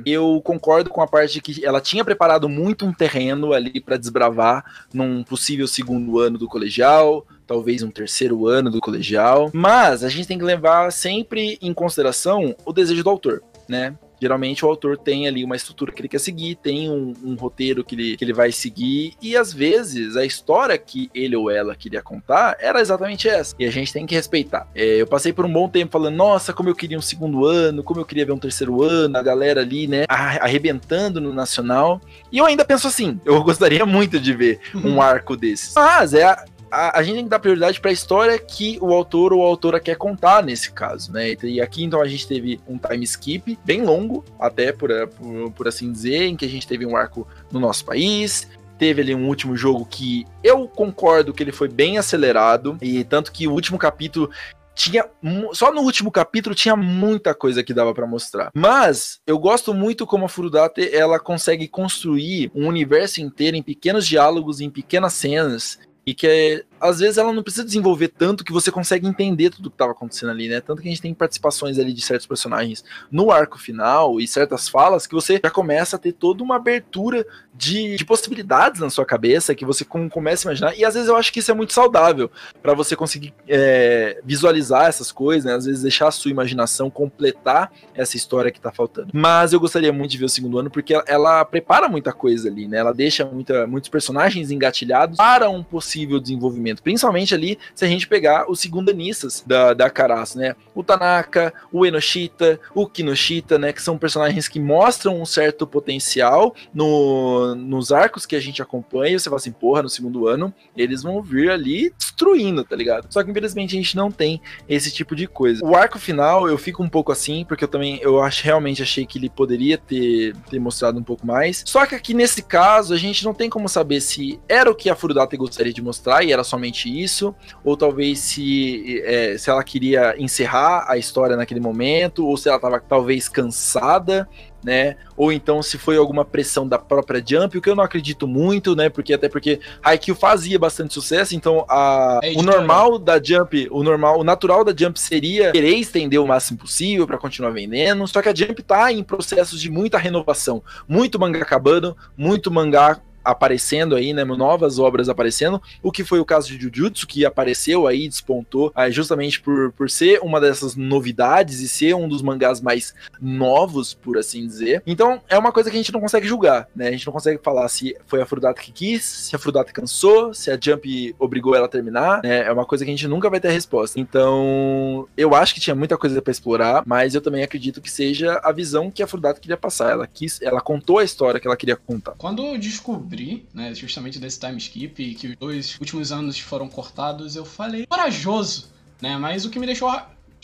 eu concordo com a parte que ela tinha preparado muito um terreno ali para desbravar num possível segundo ano do colegial, talvez um terceiro ano do colegial, mas a gente tem que levar sempre em consideração o desejo do autor, né? Geralmente o autor tem ali uma estrutura que ele quer seguir, tem um, um, roteiro que ele, que ele vai seguir, e às vezes a história que ele ou ela queria contar era exatamente essa. E a gente tem que respeitar. É, eu passei por um bom tempo falando, nossa, como eu queria um segundo ano, como eu queria ver um terceiro ano, a galera ali, né, arrebentando no Nacional. E eu ainda penso assim, eu gostaria muito de ver um arco desses. Mas é, a, a, gente tem que dar prioridade para a história que o autor ou a autora quer contar nesse caso, né? E aqui então a gente teve um time skip bem longo, até por, por, por assim dizer, em que a gente teve um arco no nosso país, teve ali um último jogo que eu concordo que ele foi bem acelerado e tanto que o último capítulo tinha só no último capítulo tinha muita coisa que dava para mostrar. Mas eu gosto muito como a Furudate ela consegue construir um universo inteiro em pequenos diálogos, em pequenas cenas e que é, às vezes ela não precisa desenvolver tanto que você consegue entender tudo que estava acontecendo ali, né? Tanto que a gente tem participações ali de certos personagens no arco final e certas falas que você já começa a ter toda uma abertura de, de possibilidades na sua cabeça que você com, começa a imaginar. E às vezes eu acho que isso é muito saudável para você conseguir é, visualizar essas coisas, né? Às vezes deixar a sua imaginação completar essa história que tá faltando. Mas eu gostaria muito de ver o segundo ano porque ela, ela prepara muita coisa ali, né? Ela deixa muita, muitos personagens engatilhados para um possível desenvolvimento, principalmente ali se a gente pegar os segundanistas da, da Karasu, né? O Tanaka, o Enoshita, o Kinoshita, né? Que são personagens que mostram um certo potencial no, nos arcos que a gente acompanha. Você fala assim, porra, no segundo ano eles vão vir ali destruindo, tá ligado? Só que infelizmente a gente não tem esse tipo de coisa. O arco final eu fico um pouco assim, porque eu também eu acho, realmente achei que ele poderia ter, ter mostrado um pouco mais. Só que aqui nesse caso a gente não tem como saber se era o que a Furudata gostaria de mostrar e era somente isso, ou talvez se, é, se ela queria encerrar a história naquele momento, ou se ela estava talvez cansada né? Ou então se foi alguma pressão da própria Jump, o que eu não acredito muito, né? Porque até porque Haikyuu fazia bastante sucesso, então a, é o normal da Jump, o normal, o natural da Jump seria querer estender o máximo possível para continuar vendendo. Só que a Jump tá em processos de muita renovação, muito mangá acabando, muito mangá aparecendo aí, né, novas obras aparecendo, o que foi o caso de Jujutsu, que apareceu aí, despontou, aí, justamente por, por ser uma dessas novidades e ser um dos mangás mais novos, por assim dizer. Então, é uma coisa que a gente não consegue julgar, né, a gente não consegue falar se foi a Furudata que quis, se a Furudata cansou, se a Jump obrigou ela a terminar, né, é uma coisa que a gente nunca vai ter resposta. Então, eu acho que tinha muita coisa para explorar, mas eu também acredito que seja a visão que a Furudata queria passar, ela quis, ela contou a história que ela queria contar. Quando eu descobri descobri, né, justamente desse time skip que os dois últimos anos foram cortados, eu falei, corajoso, né? Mas o que me deixou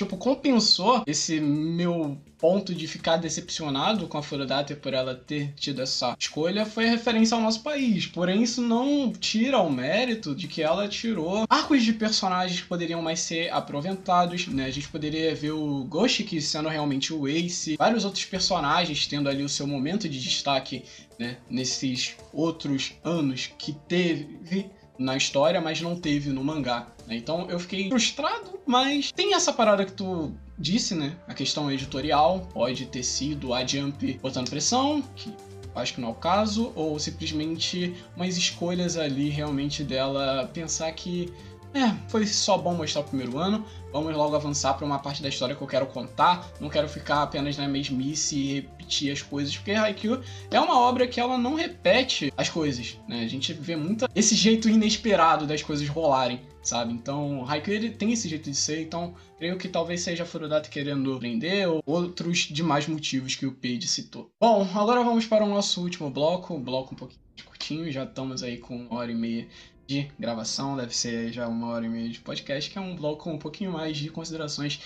tipo, compensou esse meu ponto de ficar decepcionado com a Furodata por ela ter tido essa escolha foi a referência ao nosso país. Porém, isso não tira o mérito de que ela tirou arcos de personagens que poderiam mais ser aproveitados, né? A gente poderia ver o Goshiki sendo realmente o Ace, vários outros personagens tendo ali o seu momento de destaque, né? Nesses outros anos que teve na história, mas não teve no mangá. Né? Então eu fiquei frustrado, mas tem essa parada que tu disse, né? A questão editorial pode ter sido a Jump botando pressão, que acho que não é o caso, ou simplesmente umas escolhas ali realmente dela pensar que é, foi só bom mostrar o primeiro ano. Vamos logo avançar para uma parte da história que eu quero contar. Não quero ficar apenas na mesmice e repetir as coisas, porque Haikyuu é uma obra que ela não repete as coisas, né? A gente vê muito esse jeito inesperado das coisas rolarem, sabe? Então, Haikyuu ele tem esse jeito de ser, então creio que talvez seja Furudata querendo aprender ou outros demais motivos que o Page citou. Bom, agora vamos para o nosso último bloco, um bloco um pouquinho curtinho, já estamos aí com uma hora e meia de gravação, deve ser já uma hora e meia de podcast, que é um bloco com um pouquinho mais de considerações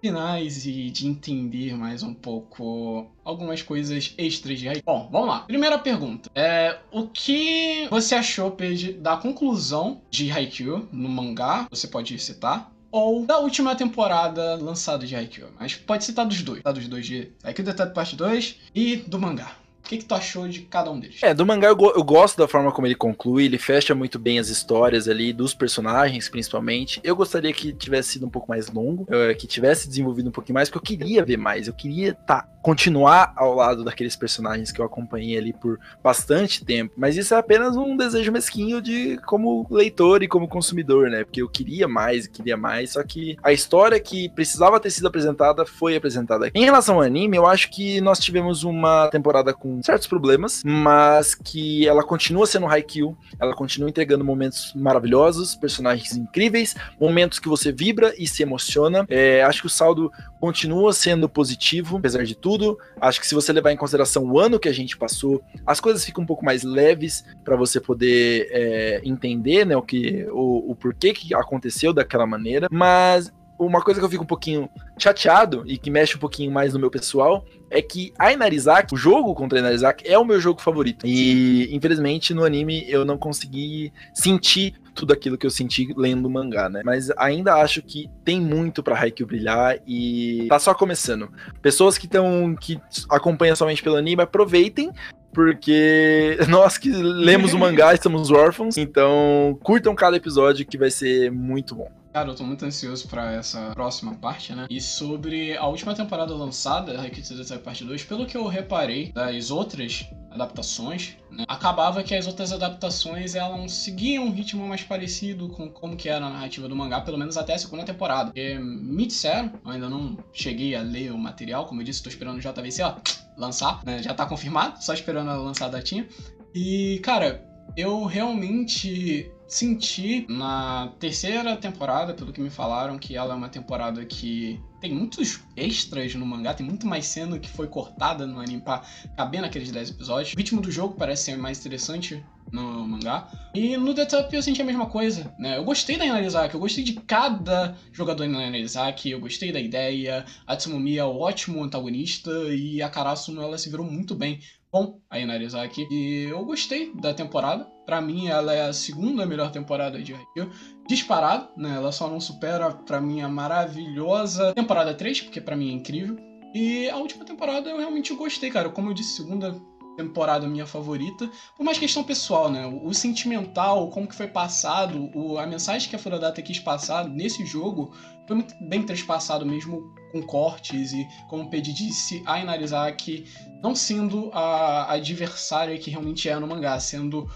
finais e de entender mais um pouco algumas coisas extras de. Bom, vamos lá. Primeira pergunta. É, o que você achou, Pedro, da conclusão de Haikyuu no mangá? Você pode citar? Ou da última temporada lançada de Haikyuu. Mas pode citar dos dois. Tá dos dois de Haikyuu Detalhe Parte 2 e do mangá. O que, que tu achou de cada um deles? É, do mangá eu, go eu, gosto da forma como ele conclui, ele fecha muito bem as histórias ali, dos personagens principalmente. Eu gostaria que tivesse sido um pouco mais longo, eh, que tivesse desenvolvido um pouquinho mais, porque eu queria ver mais, eu queria tá, continuar ao lado daqueles personagens que eu acompanhei ali por bastante tempo. Mas isso é apenas um desejo mesquinho de como leitor e como consumidor, né? Porque eu queria mais, queria mais, só que a história que precisava ter sido apresentada foi apresentada. Em relação ao anime, eu acho que nós tivemos uma temporada com certos problemas, mas que ela continua sendo Haikyuu, ela continua entregando momentos maravilhosos, personagens incríveis, momentos que você vibra e se emociona. É, acho que o saldo continua sendo positivo, apesar de tudo. Acho que se você levar em consideração o ano que a gente passou, as coisas ficam um pouco mais leves para você poder é, entender né, o, que, o, o porquê que aconteceu daquela maneira. Mas uma coisa que eu fico um pouquinho chateado e que mexe um pouquinho mais no meu pessoal é que a Inarizaki, o jogo contra a Inarizaki é o meu jogo favorito. E infelizmente no anime eu não consegui sentir tudo aquilo que eu senti lendo o mangá, né? Mas ainda acho que tem muito para Haikyuu brilhar e tá só começando. Pessoas que estão que acompanham somente pelo anime, aproveitem porque nós que lemos o mangá estamos órfãos, então curtam cada episódio que vai ser muito bom. Cara, eu tô muito ansioso para essa próxima parte, né? E sobre a última temporada lançada, Haikyuu Tsurutsai Parte 2, pelo que eu reparei das outras adaptações, né? acabava que as outras adaptações elas seguiam um ritmo mais parecido com como que era a narrativa do mangá, pelo menos até a segunda temporada. Porque me disseram, eu ainda não cheguei a ler o material, como eu disse, tô esperando o JVC, ó, lançar, né? Já tá confirmado, só esperando ela lançar a datinha. E, cara, eu realmente senti na terceira temporada, pelo que me falaram, que ela é uma temporada que tem muitos extras no mangá, tem muito mais cena que foi cortada no anime pra caber naqueles 10 episódios. O ritmo do jogo parece ser mais interessante no mangá. E no The Top eu senti a mesma coisa, né? Eu gostei da Inarizaki, eu gostei de cada jogador na Inarizaki, eu gostei da ideia, a Tsumomi é um ótimo antagonista e a Karasuno ela se virou muito bem com a Inarizaki. E eu gostei da temporada. Para mim, ela é a segunda melhor temporada de Haikyuu. Disparado, né? Ela só não supera, para mim, a maravilhosa temporada 3, porque para mim é incrível. E a última temporada eu realmente gostei, cara. Como eu disse, segunda temporada minha favorita, por mais questão pessoal, né? O, sentimental, como que foi passado, o, a mensagem que a Furadata quis passar nesse jogo foi muito bem transpassado mesmo com cortes e, como o Pedi disse, a Inarizaki não sendo a adversária que realmente é no mangá, sendo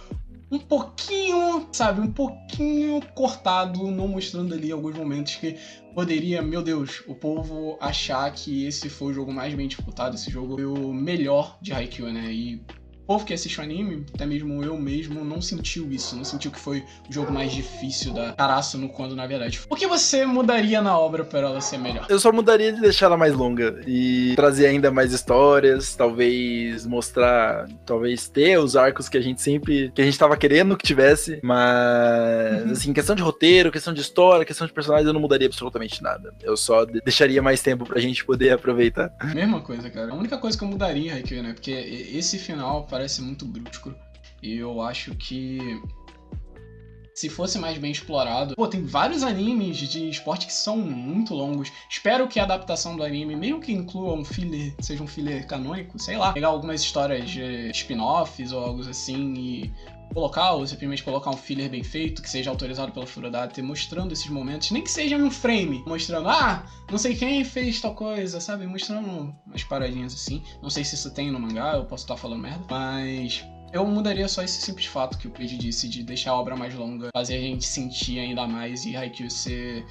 um pouquinho, sabe, um pouquinho cortado, não mostrando ali alguns momentos que poderia, meu Deus, o povo achar que esse foi o jogo mais bem disputado, esse jogo foi o melhor de Haikyuu, né? E povo que assiste o anime, até mesmo eu mesmo, não sentiu isso. Não sentiu que foi o jogo mais difícil da no quando na verdade. O que você mudaria na obra para ela ser melhor? Eu só mudaria de deixar ela mais longa e trazer ainda mais histórias, talvez mostrar, talvez ter os arcos que a gente sempre, que a gente tava querendo que tivesse, mas uhum. assim, questão de roteiro, questão de história, questão de personagens, eu não mudaria absolutamente nada. Eu só deixaria mais tempo pra gente poder aproveitar. Mesma coisa, cara. A única coisa que eu mudaria, Haikyuu, né? Porque esse final parece muito brusco. E eu acho que se fosse mais bem explorado. Pô, tem vários animes de esporte que são muito longos. Espero que a adaptação do anime, mesmo que inclua um filler, seja um filler canônico, sei lá, pegar algumas histórias de spin-offs ou algo assim e colocar, ou simplesmente colocar um filler bem feito, que seja autorizado pela Furodate, mostrando esses momentos, nem que seja um frame, mostrando, ah, não sei quem fez tal coisa, sabe? Mostrando umas paradinhas assim. Não sei se isso tem no mangá, eu posso estar falando merda, mas eu mudaria só esse simples fato que o Page disse de deixar a obra mais longa, fazer a gente sentir ainda mais e Haikyuu ser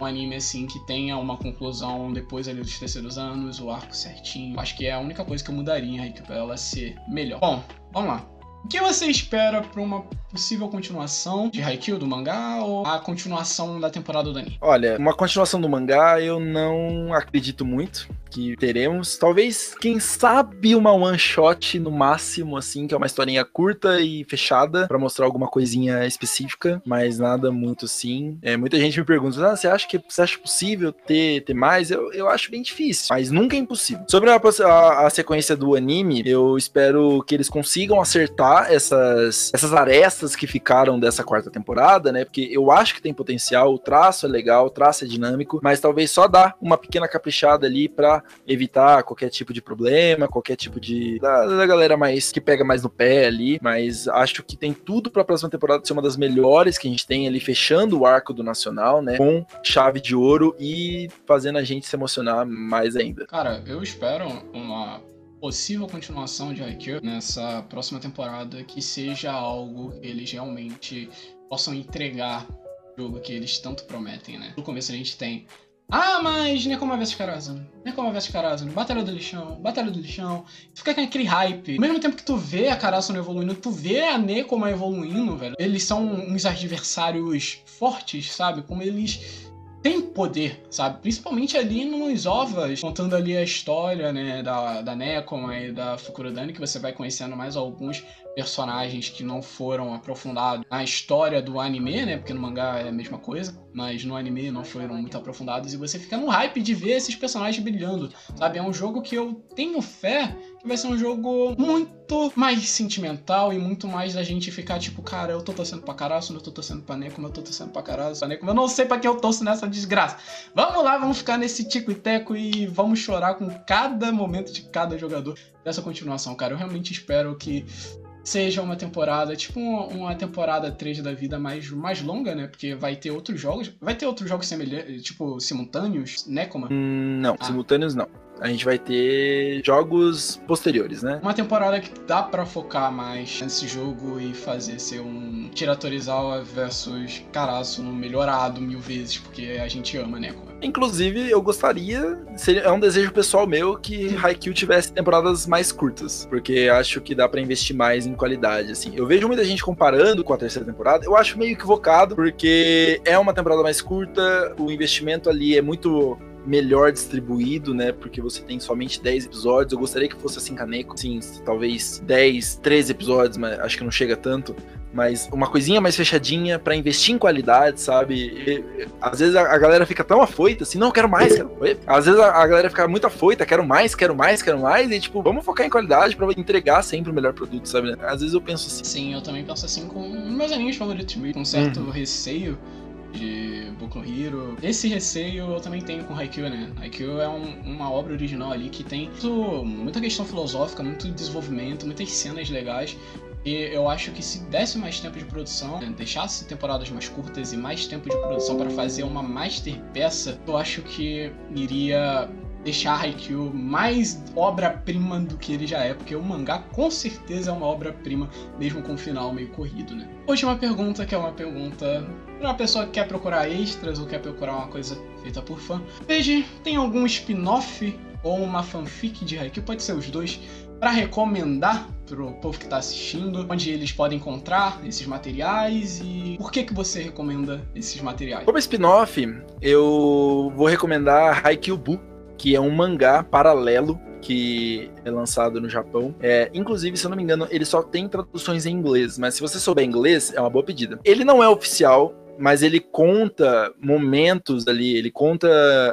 um anime assim que tenha uma conclusão depois ali dos terceiros anos, o arco certinho. Acho que é a única coisa que eu mudaria em Haikyuu pra ela ser melhor. Bom, vamos lá. O que você espera para uma possível continuação de Haikyuu do mangá ou a continuação da temporada do anime? Olha, uma continuação do mangá eu não acredito muito que teremos. Talvez, quem sabe, uma one shot no máximo, assim, que é uma historinha curta e fechada para mostrar alguma coisinha específica, mas nada muito assim. É, muita gente me pergunta: ah, você acha que você acha possível ter, ter mais? Eu, eu acho bem difícil, mas nunca é impossível. Sobre a, a, a sequência do anime, eu espero que eles consigam acertar essas, essas arestas que ficaram dessa quarta temporada, né? Porque eu acho que tem potencial, o traço é legal, o traço é dinâmico, mas talvez só dar uma pequena caprichada ali para evitar qualquer tipo de problema, qualquer tipo de. Da, da, galera mais que pega mais no pé ali. Mas acho que tem tudo pra próxima temporada ser uma das melhores que a gente tem ali, fechando o arco do Nacional, né? Com chave de ouro e fazendo a gente se emocionar mais ainda. Cara, eu espero uma possível continuação de Haikyuu nessa próxima temporada que seja algo que eles realmente possam entregar o jogo que eles tanto prometem, né? No começo a gente tem ah, mas Nekoma vs Karazhan. Nekoma vs Karazhan. Batalha do lixão. Batalha do lixão. Fica com aquele hype. Ao mesmo tempo que tu vê a Karazhan evoluindo, tu vê a Nekoma evoluindo, velho. Eles são uns adversários fortes, sabe? Como eles tem poder, sabe? Principalmente ali nos ovas, contando ali a história, né, da, da Nekoma e da Fukurodani, que você vai conhecendo mais alguns personagens que não foram aprofundados na história do anime, né? Porque no mangá é a mesma coisa, mas no anime não foram muito aprofundados e você fica no hype de ver esses personagens brilhando, sabe? É um jogo que eu tenho fé vai ser um jogo muito mais sentimental e muito mais da gente ficar tipo, cara, eu tô torcendo pra caralho, eu tô torcendo pra Necoma, eu tô torcendo pra caralho, pra Necoma, eu não sei pra que eu torço nessa desgraça. Vamos lá, vamos ficar nesse tico e teco e vamos chorar com cada momento de cada jogador dessa continuação, cara. Eu realmente espero que seja uma temporada, tipo uma, uma, temporada 3 da vida mais, mais longa, né? Porque vai ter outros jogos. Vai ter outros jogos semelhantes, tipo, simultâneos, né, Como? Hum, não, ah. simultâneos não a gente vai ter jogos posteriores, né? Uma temporada que dá para focar mais nesse jogo e fazer ser um Tiratorizawa versus Caraço no melhorado mil vezes, porque a gente ama, né? Inclusive, eu gostaria, seria, é um desejo pessoal meu que Haikyuu tivesse temporadas mais curtas, porque acho que dá para investir mais em qualidade, assim. Eu vejo muita gente comparando com a terceira temporada, eu acho meio equivocado, porque é uma temporada mais curta, o investimento ali é muito melhor distribuído, né? Porque você tem somente 10 episódios. Eu gostaria que fosse assim, Caneco. Sim, talvez 10, 13 episódios, mas acho que não chega tanto. Mas uma coisinha mais fechadinha para investir em qualidade, sabe? E, às vezes a, a, galera fica tão afoita assim, não, quero mais, quero. Às vezes a, a, galera fica muito afoita, quero mais, quero mais, quero mais. E tipo, vamos focar em qualidade para entregar sempre o melhor produto, sabe? Às vezes eu penso assim. Sim, eu também penso assim com meus animes favoritos, com um certo uhum. receio de Boku Hero. Esse receio eu também tenho com Haikyuu, né? Haikyuu é um, uma obra original ali que tem muito, muita questão filosófica, muito desenvolvimento, muitas cenas legais. E eu acho que se desse mais tempo de produção, né, deixasse temporadas mais curtas e mais tempo de produção para fazer uma master peça, eu acho que iria deixar Haikyuu mais obra-prima do que ele já é, porque o mangá com certeza é uma obra-prima, mesmo com um final meio corrido, né? Última pergunta, que é uma pergunta para uma pessoa que quer procurar extras ou quer procurar uma coisa feita por fã. Veja, tem algum spin-off ou uma fanfic de Haikyuu, pode ser os dois, para recomendar pro povo que está assistindo, onde eles podem encontrar esses materiais e por que que você recomenda esses materiais? Como spin-off, eu vou recomendar Haikyuu Bu, que é um mangá paralelo que é lançado no Japão. É, inclusive, se eu não me engano, ele só tem traduções em inglês, mas se você souber inglês, é uma boa pedida. Ele não é oficial, mas ele conta momentos ali, ele conta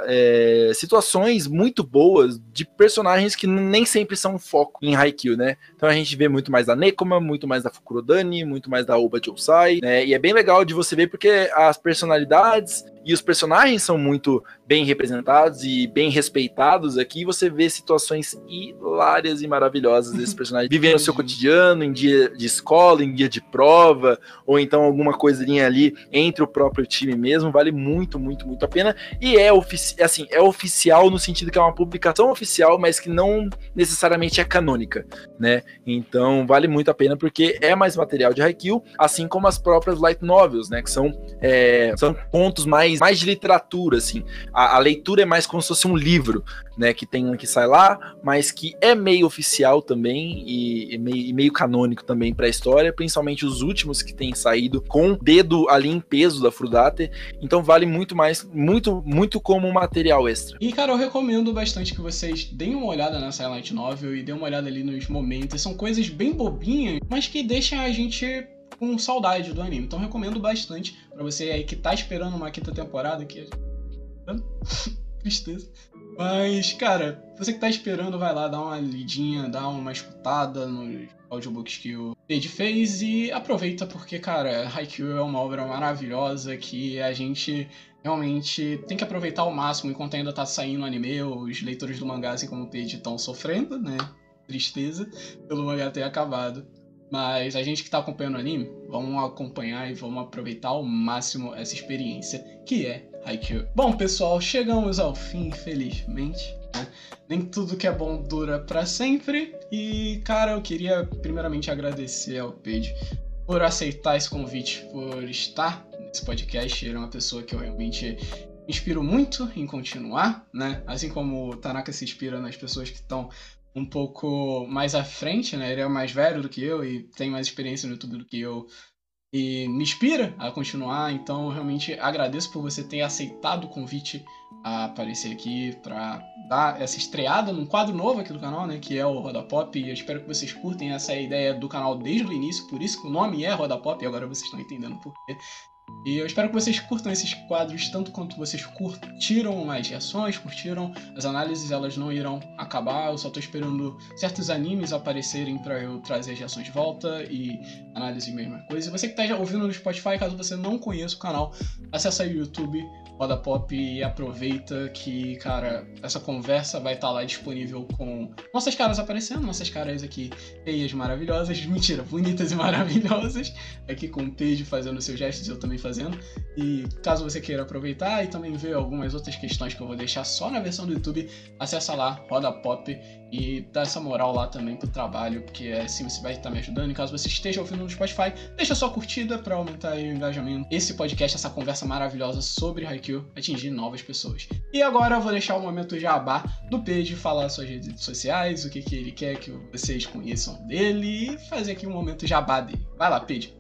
é, situações muito boas de personagens que nem sempre são foco em Haikyuu, né? Então a gente vê muito mais da Nekoma, muito mais da Fukurodani, muito mais da Oba Jousai, né? E é bem legal de você ver porque as personalidades e os personagens são muito bem representados e bem respeitados aqui. Você vê situações hilárias e maravilhosas desses personagens vivendo o seu cotidiano, em dia de escola, em dia de prova, ou então alguma coisinha ali entre o próprio time mesmo. Vale muito, muito, muito a pena. E é, assim, é oficial no sentido que é uma publicação oficial, mas que não necessariamente é canônica, né? Então vale muito a pena porque é mais material de Haikyuu, assim como as próprias light novels, né? Que são, é, são pontos mais mais, mais de literatura, assim. A, a, leitura é mais como se fosse um livro, né? Que tem um que sai lá, mas que é meio oficial também e, e, meio, e meio, canônico também para a história, principalmente os últimos que têm saído com dedo ali em peso da Frudate. Então vale muito mais, muito, muito como material extra. E cara, eu recomendo bastante que vocês deem uma olhada na Silent Novel e deem uma olhada ali nos momentos. São coisas bem bobinhas, mas que deixam a gente com saudade do anime. Então recomendo bastante para você aí que tá esperando uma quinta temporada, que tristeza. Mas, cara, você que tá esperando, vai lá, dá uma lidinha, dá uma escutada nos audiobooks que o Ed fez e aproveita porque, cara, Haikyuu é uma obra maravilhosa que a gente realmente tem que aproveitar ao máximo enquanto ainda tá saindo o anime, os leitores do mangá, assim como o Page, estão sofrendo, né? Tristeza pelo mangá ter acabado. Mas a gente que está acompanhando o anime, vamos acompanhar e vamos aproveitar ao máximo essa experiência que é Haikyuu. Bom, pessoal, chegamos ao fim, infelizmente. Né? Nem tudo que é bom dura para sempre. E, cara, eu queria primeiramente agradecer ao Pedro por aceitar esse convite, por estar nesse podcast. Ele é uma pessoa que eu realmente inspiro muito em continuar, né? Assim como o Tanaka se inspira nas pessoas que estão um pouco mais à frente, né? Ele é mais velho do que eu e tem mais experiência no YouTube do que eu. E me inspira a continuar, então realmente agradeço por você ter aceitado o convite a aparecer aqui para dar essa estreada num quadro novo aqui do canal, né, que é o Roda Pop, e eu espero que vocês curtem essa ideia do canal desde o início, por isso que o nome é Roda Pop, e agora vocês estão entendendo por quê. E eu espero que vocês curtam esses quadros tanto quanto vocês curtiram as reações, curtiram as análises, elas não irão acabar. Eu só tô esperando certos animes aparecerem para eu trazer as reações de volta e análise mesma coisa. E você que tá ouvindo no Spotify, caso você não conheça o canal, acessa aí o YouTube, Roda Pop e aproveita que, cara, essa conversa vai estar tá lá disponível com nossas caras aparecendo, nossas caras aqui feias, maravilhosas, mentira, bonitas e maravilhosas, aqui com o Page fazendo seus gestos, eu também fazendo. E caso você queira aproveitar e também ver algumas outras questões que eu vou deixar só na versão do YouTube, acessa lá, Roda Pop e dá essa moral lá também pro trabalho, porque é assim você vai estar me ajudando. E caso você esteja ouvindo no Spotify, deixa sua curtida para aumentar o engajamento. Esse podcast, essa conversa maravilhosa sobre Haikyuu, atingir novas pessoas. E agora eu vou deixar o momento jabá do Pedro falar suas redes sociais, o que, que ele quer que vocês conheçam dele e fazer aqui um momento jabá dele. Vai lá, Pedro.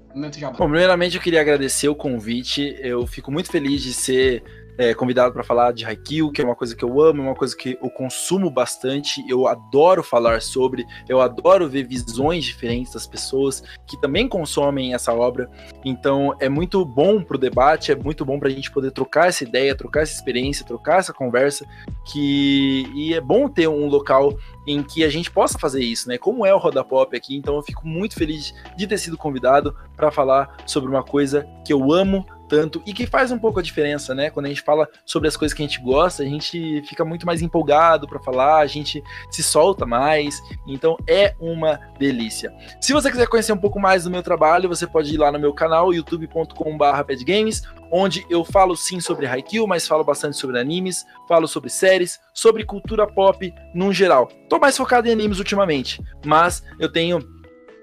Bom, primeiramente eu queria agradecer o convite. Eu fico muito feliz de ser é, convidado para falar de Haikyuu, que é uma coisa que eu amo, é uma coisa que eu consumo bastante, eu adoro falar sobre, eu adoro ver visões diferentes das pessoas que também consomem essa obra. Então é muito bom para o debate, é muito bom para a gente poder trocar essa ideia, trocar essa experiência, trocar essa conversa, que e é bom ter um local em que a gente possa fazer isso, né? Como é o Roda Pop aqui, então eu fico muito feliz de ter sido convidado para falar sobre uma coisa que eu amo tanto e que faz um pouco a diferença, né? Quando a gente fala sobre as coisas que a gente gosta, a gente fica muito mais empolgado para falar, a gente se solta mais, então é uma delícia. Se você quiser conhecer um pouco mais do meu trabalho, você pode ir lá no meu canal youtube.com/pedgames, onde eu falo sim sobre Haikyuu, mas falo bastante sobre animes, falo sobre séries, sobre cultura pop no geral. Tô mais focado em animes ultimamente, mas eu tenho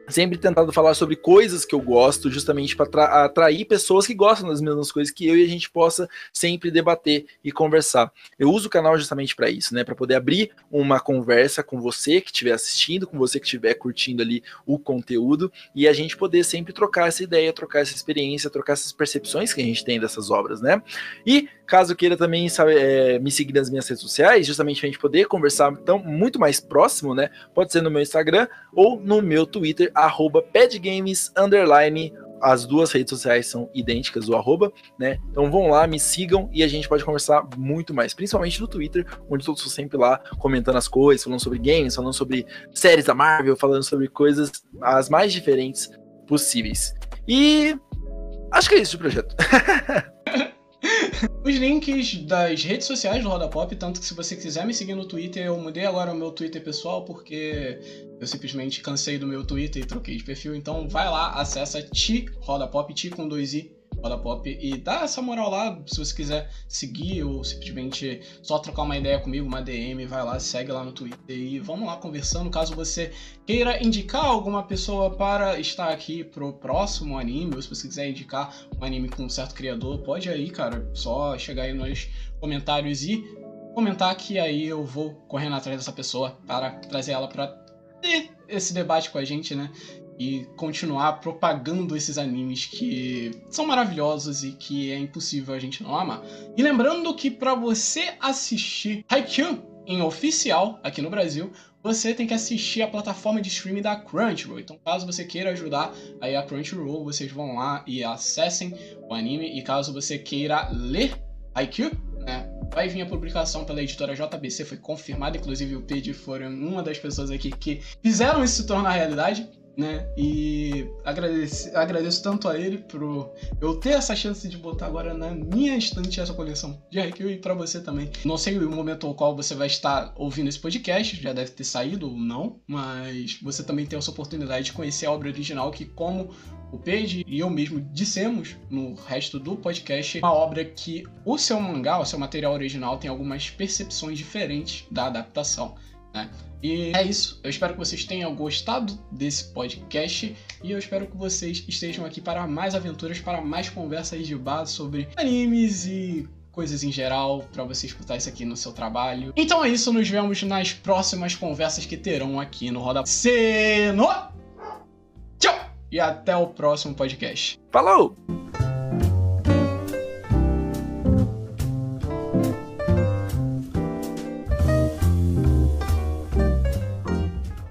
sempre tentado falar sobre coisas que eu gosto, justamente para atrair pessoas que gostam das mesmas coisas que eu e a gente possa sempre debater e conversar. Eu uso o canal justamente para isso, né? Para poder abrir uma conversa com você que estiver assistindo, com você que estiver curtindo ali o conteúdo e a gente poder sempre trocar essa ideia, trocar essa experiência, trocar essas percepções que a gente tem dessas obras, né? E caso queira também sabe, é, me seguir nas minhas redes sociais, justamente para a gente poder conversar então muito mais próximo, né? Pode ser no meu Instagram ou no meu Twitter arroba as duas redes sociais são idênticas, o arroba, né? Então vão lá, me sigam e a gente pode conversar muito mais, principalmente no Twitter, onde eu estou sempre lá comentando as coisas, falando sobre games, falando sobre séries da Marvel, falando sobre coisas as mais diferentes possíveis. E acho que é isso o projeto. Os links das redes sociais do Roda Pop, tanto que se você quiser me seguir no Twitter, eu mudei agora o meu Twitter pessoal porque eu simplesmente cansei do meu Twitter e troquei de perfil. Então vai lá, acessa Ti Roda Pop, Ti com dois i Roda Pop e dá essa moral lá, se você quiser seguir ou simplesmente só trocar uma ideia comigo, uma DM, vai lá, segue lá no Twitter e vamos lá conversando. Caso você queira indicar alguma pessoa para estar aqui pro próximo anime, ou se você quiser indicar um anime com um certo criador, pode aí, cara, só chegar aí nos comentários e comentar que aí eu vou correndo atrás dessa pessoa para trazer ela para ter esse debate com a gente, né? E continuar propagando esses animes que são maravilhosos e que é impossível a gente não amar. E lembrando que para você assistir Haikyuu em oficial aqui no Brasil, você tem que assistir a plataforma de streaming da Crunchyroll. Então, caso você queira ajudar aí a Crunchyroll, vocês vão lá e acessem o anime. E caso você queira ler Haikyuu, né, vai vir a publicação pela editora JBC, foi confirmado, inclusive o Pedro foram uma das pessoas aqui que fizeram isso se tornar realidade né? E agradeço, agradeço tanto a ele por eu ter essa chance de botar agora na minha estante essa coleção de Haikyuu e para você também. Não sei o momento ao qual você vai estar ouvindo esse podcast, já deve ter saído ou não, mas você também tem essa oportunidade de conhecer a obra original que como o Page e eu mesmo dissemos no resto do podcast, uma obra que o seu mangá, o seu material original tem algumas percepções diferentes da adaptação. Né? E é isso. Eu espero que vocês tenham gostado desse podcast e eu espero que vocês estejam aqui para mais aventuras, para mais conversas de base sobre animes e coisas em geral para você escutar isso aqui no seu trabalho. Então é isso, nos vemos nas próximas conversas que terão aqui no Roda Seno. Tchau! E até o próximo podcast. Falou!